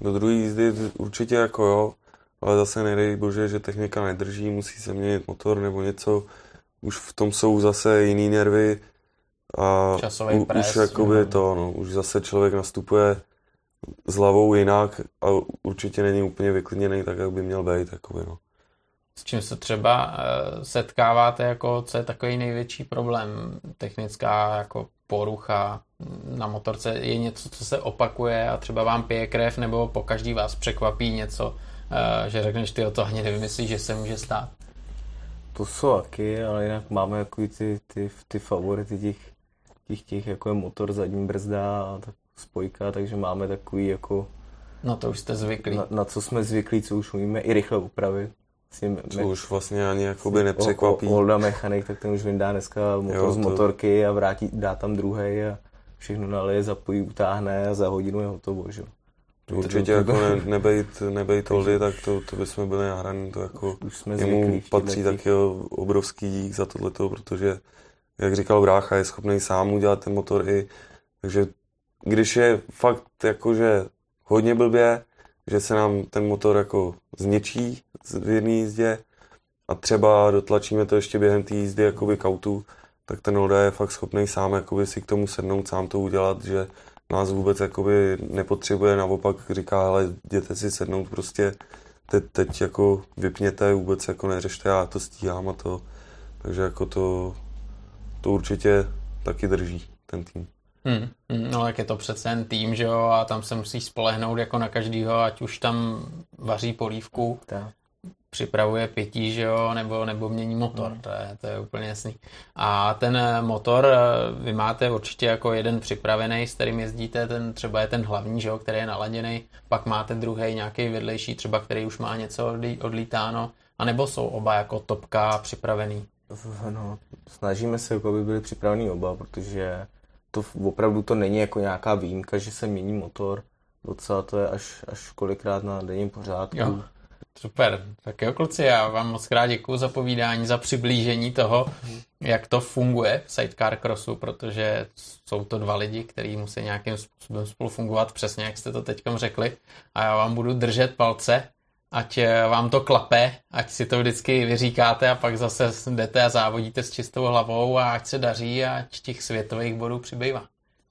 C: do druhé jízdy určitě jako jo, ale zase nedej bože, že technika nedrží, musí se měnit motor nebo něco, už v tom jsou zase jiný nervy a
A: Časový
C: u,
A: pres,
C: už jakoby
A: jo.
C: to, no, už zase člověk nastupuje s hlavou jinak a určitě není úplně vyklidněný tak, jak by měl být, jakoby, no.
A: s čím se třeba setkáváte, jako co je takový největší problém, technická jako porucha na motorce, je něco, co se opakuje a třeba vám pije krev, nebo po každý vás překvapí něco, že řekneš, ty o to ani nevymyslíš, že se může stát.
B: To jsou taky, ale jinak máme jako ty, ty, ty favority těch, těch, těch, jako je motor, zadní brzda a tak spojka, takže máme takový jako...
A: No to už jste zvyklí.
B: Na, na co jsme zvyklí, co už umíme i rychle upravit.
C: Vlastně me, už vlastně ani jakoby nepřekvapí.
B: Olda mechanik, tak ten už vyndá dneska motor jo, to... z motorky a vrátí, dá tam druhý a všechno nalije, zapojí, utáhne a za hodinu je hotovo, že?
C: Určitě jako ne, [LAUGHS] nebejt, nebejt Oldy, tak to, to bychom byli nahraní, to jako už jsme jemu patří taky obrovský dík za tohleto, protože jak říkal Brácha, je schopný sám udělat ten motor i, takže když je fakt jakože hodně blbě, že se nám ten motor jako zničí v jedné jízdě a třeba dotlačíme to ještě během té jízdy jakoby kautu, tak ten Olda je fakt schopný sám jakoby si k tomu sednout, sám to udělat, že nás vůbec jakoby nepotřebuje, naopak říká, ale jděte si sednout prostě, teď, teď jako vypněte, vůbec jako neřešte, já to stíhám a to, takže jako to, to určitě taky drží ten tým.
A: Hmm, hmm, no jak je to přece jen tým, že jo, a tam se musí spolehnout jako na každýho, ať už tam vaří polívku, tak. připravuje pití, že jo, nebo, nebo mění motor, hmm. to, je, to je úplně jasný. A ten eh, motor eh, vy máte určitě jako jeden připravený, s kterým jezdíte, ten třeba je ten hlavní, že jo, který je naladěný, pak máte druhý nějaký vedlejší, třeba který už má něco odlítáno, anebo jsou oba jako topka připravený?
B: No, snažíme se, jako by byli připravený oba, protože to opravdu to není jako nějaká výjimka, že se mění motor. Docela to je až, až kolikrát na denním pořádku. Jo.
A: Super, tak jo kluci, já vám moc krát děkuji za povídání, za přiblížení toho, jak to funguje v sidecar crossu, protože jsou to dva lidi, kteří musí nějakým způsobem spolu fungovat, přesně jak jste to teď řekli. A já vám budu držet palce, ať eh, vám to klape, ať si to vždycky vyříkáte a pak zase jdete a závodíte s čistou hlavou a ať se daří a ať těch světových bodů přibývá.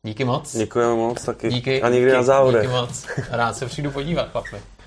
A: Díky moc.
C: Děkujeme moc taky.
A: Díky.
C: A nikdy díky, na závodech.
A: Díky moc. Rád se přijdu podívat, chlapi.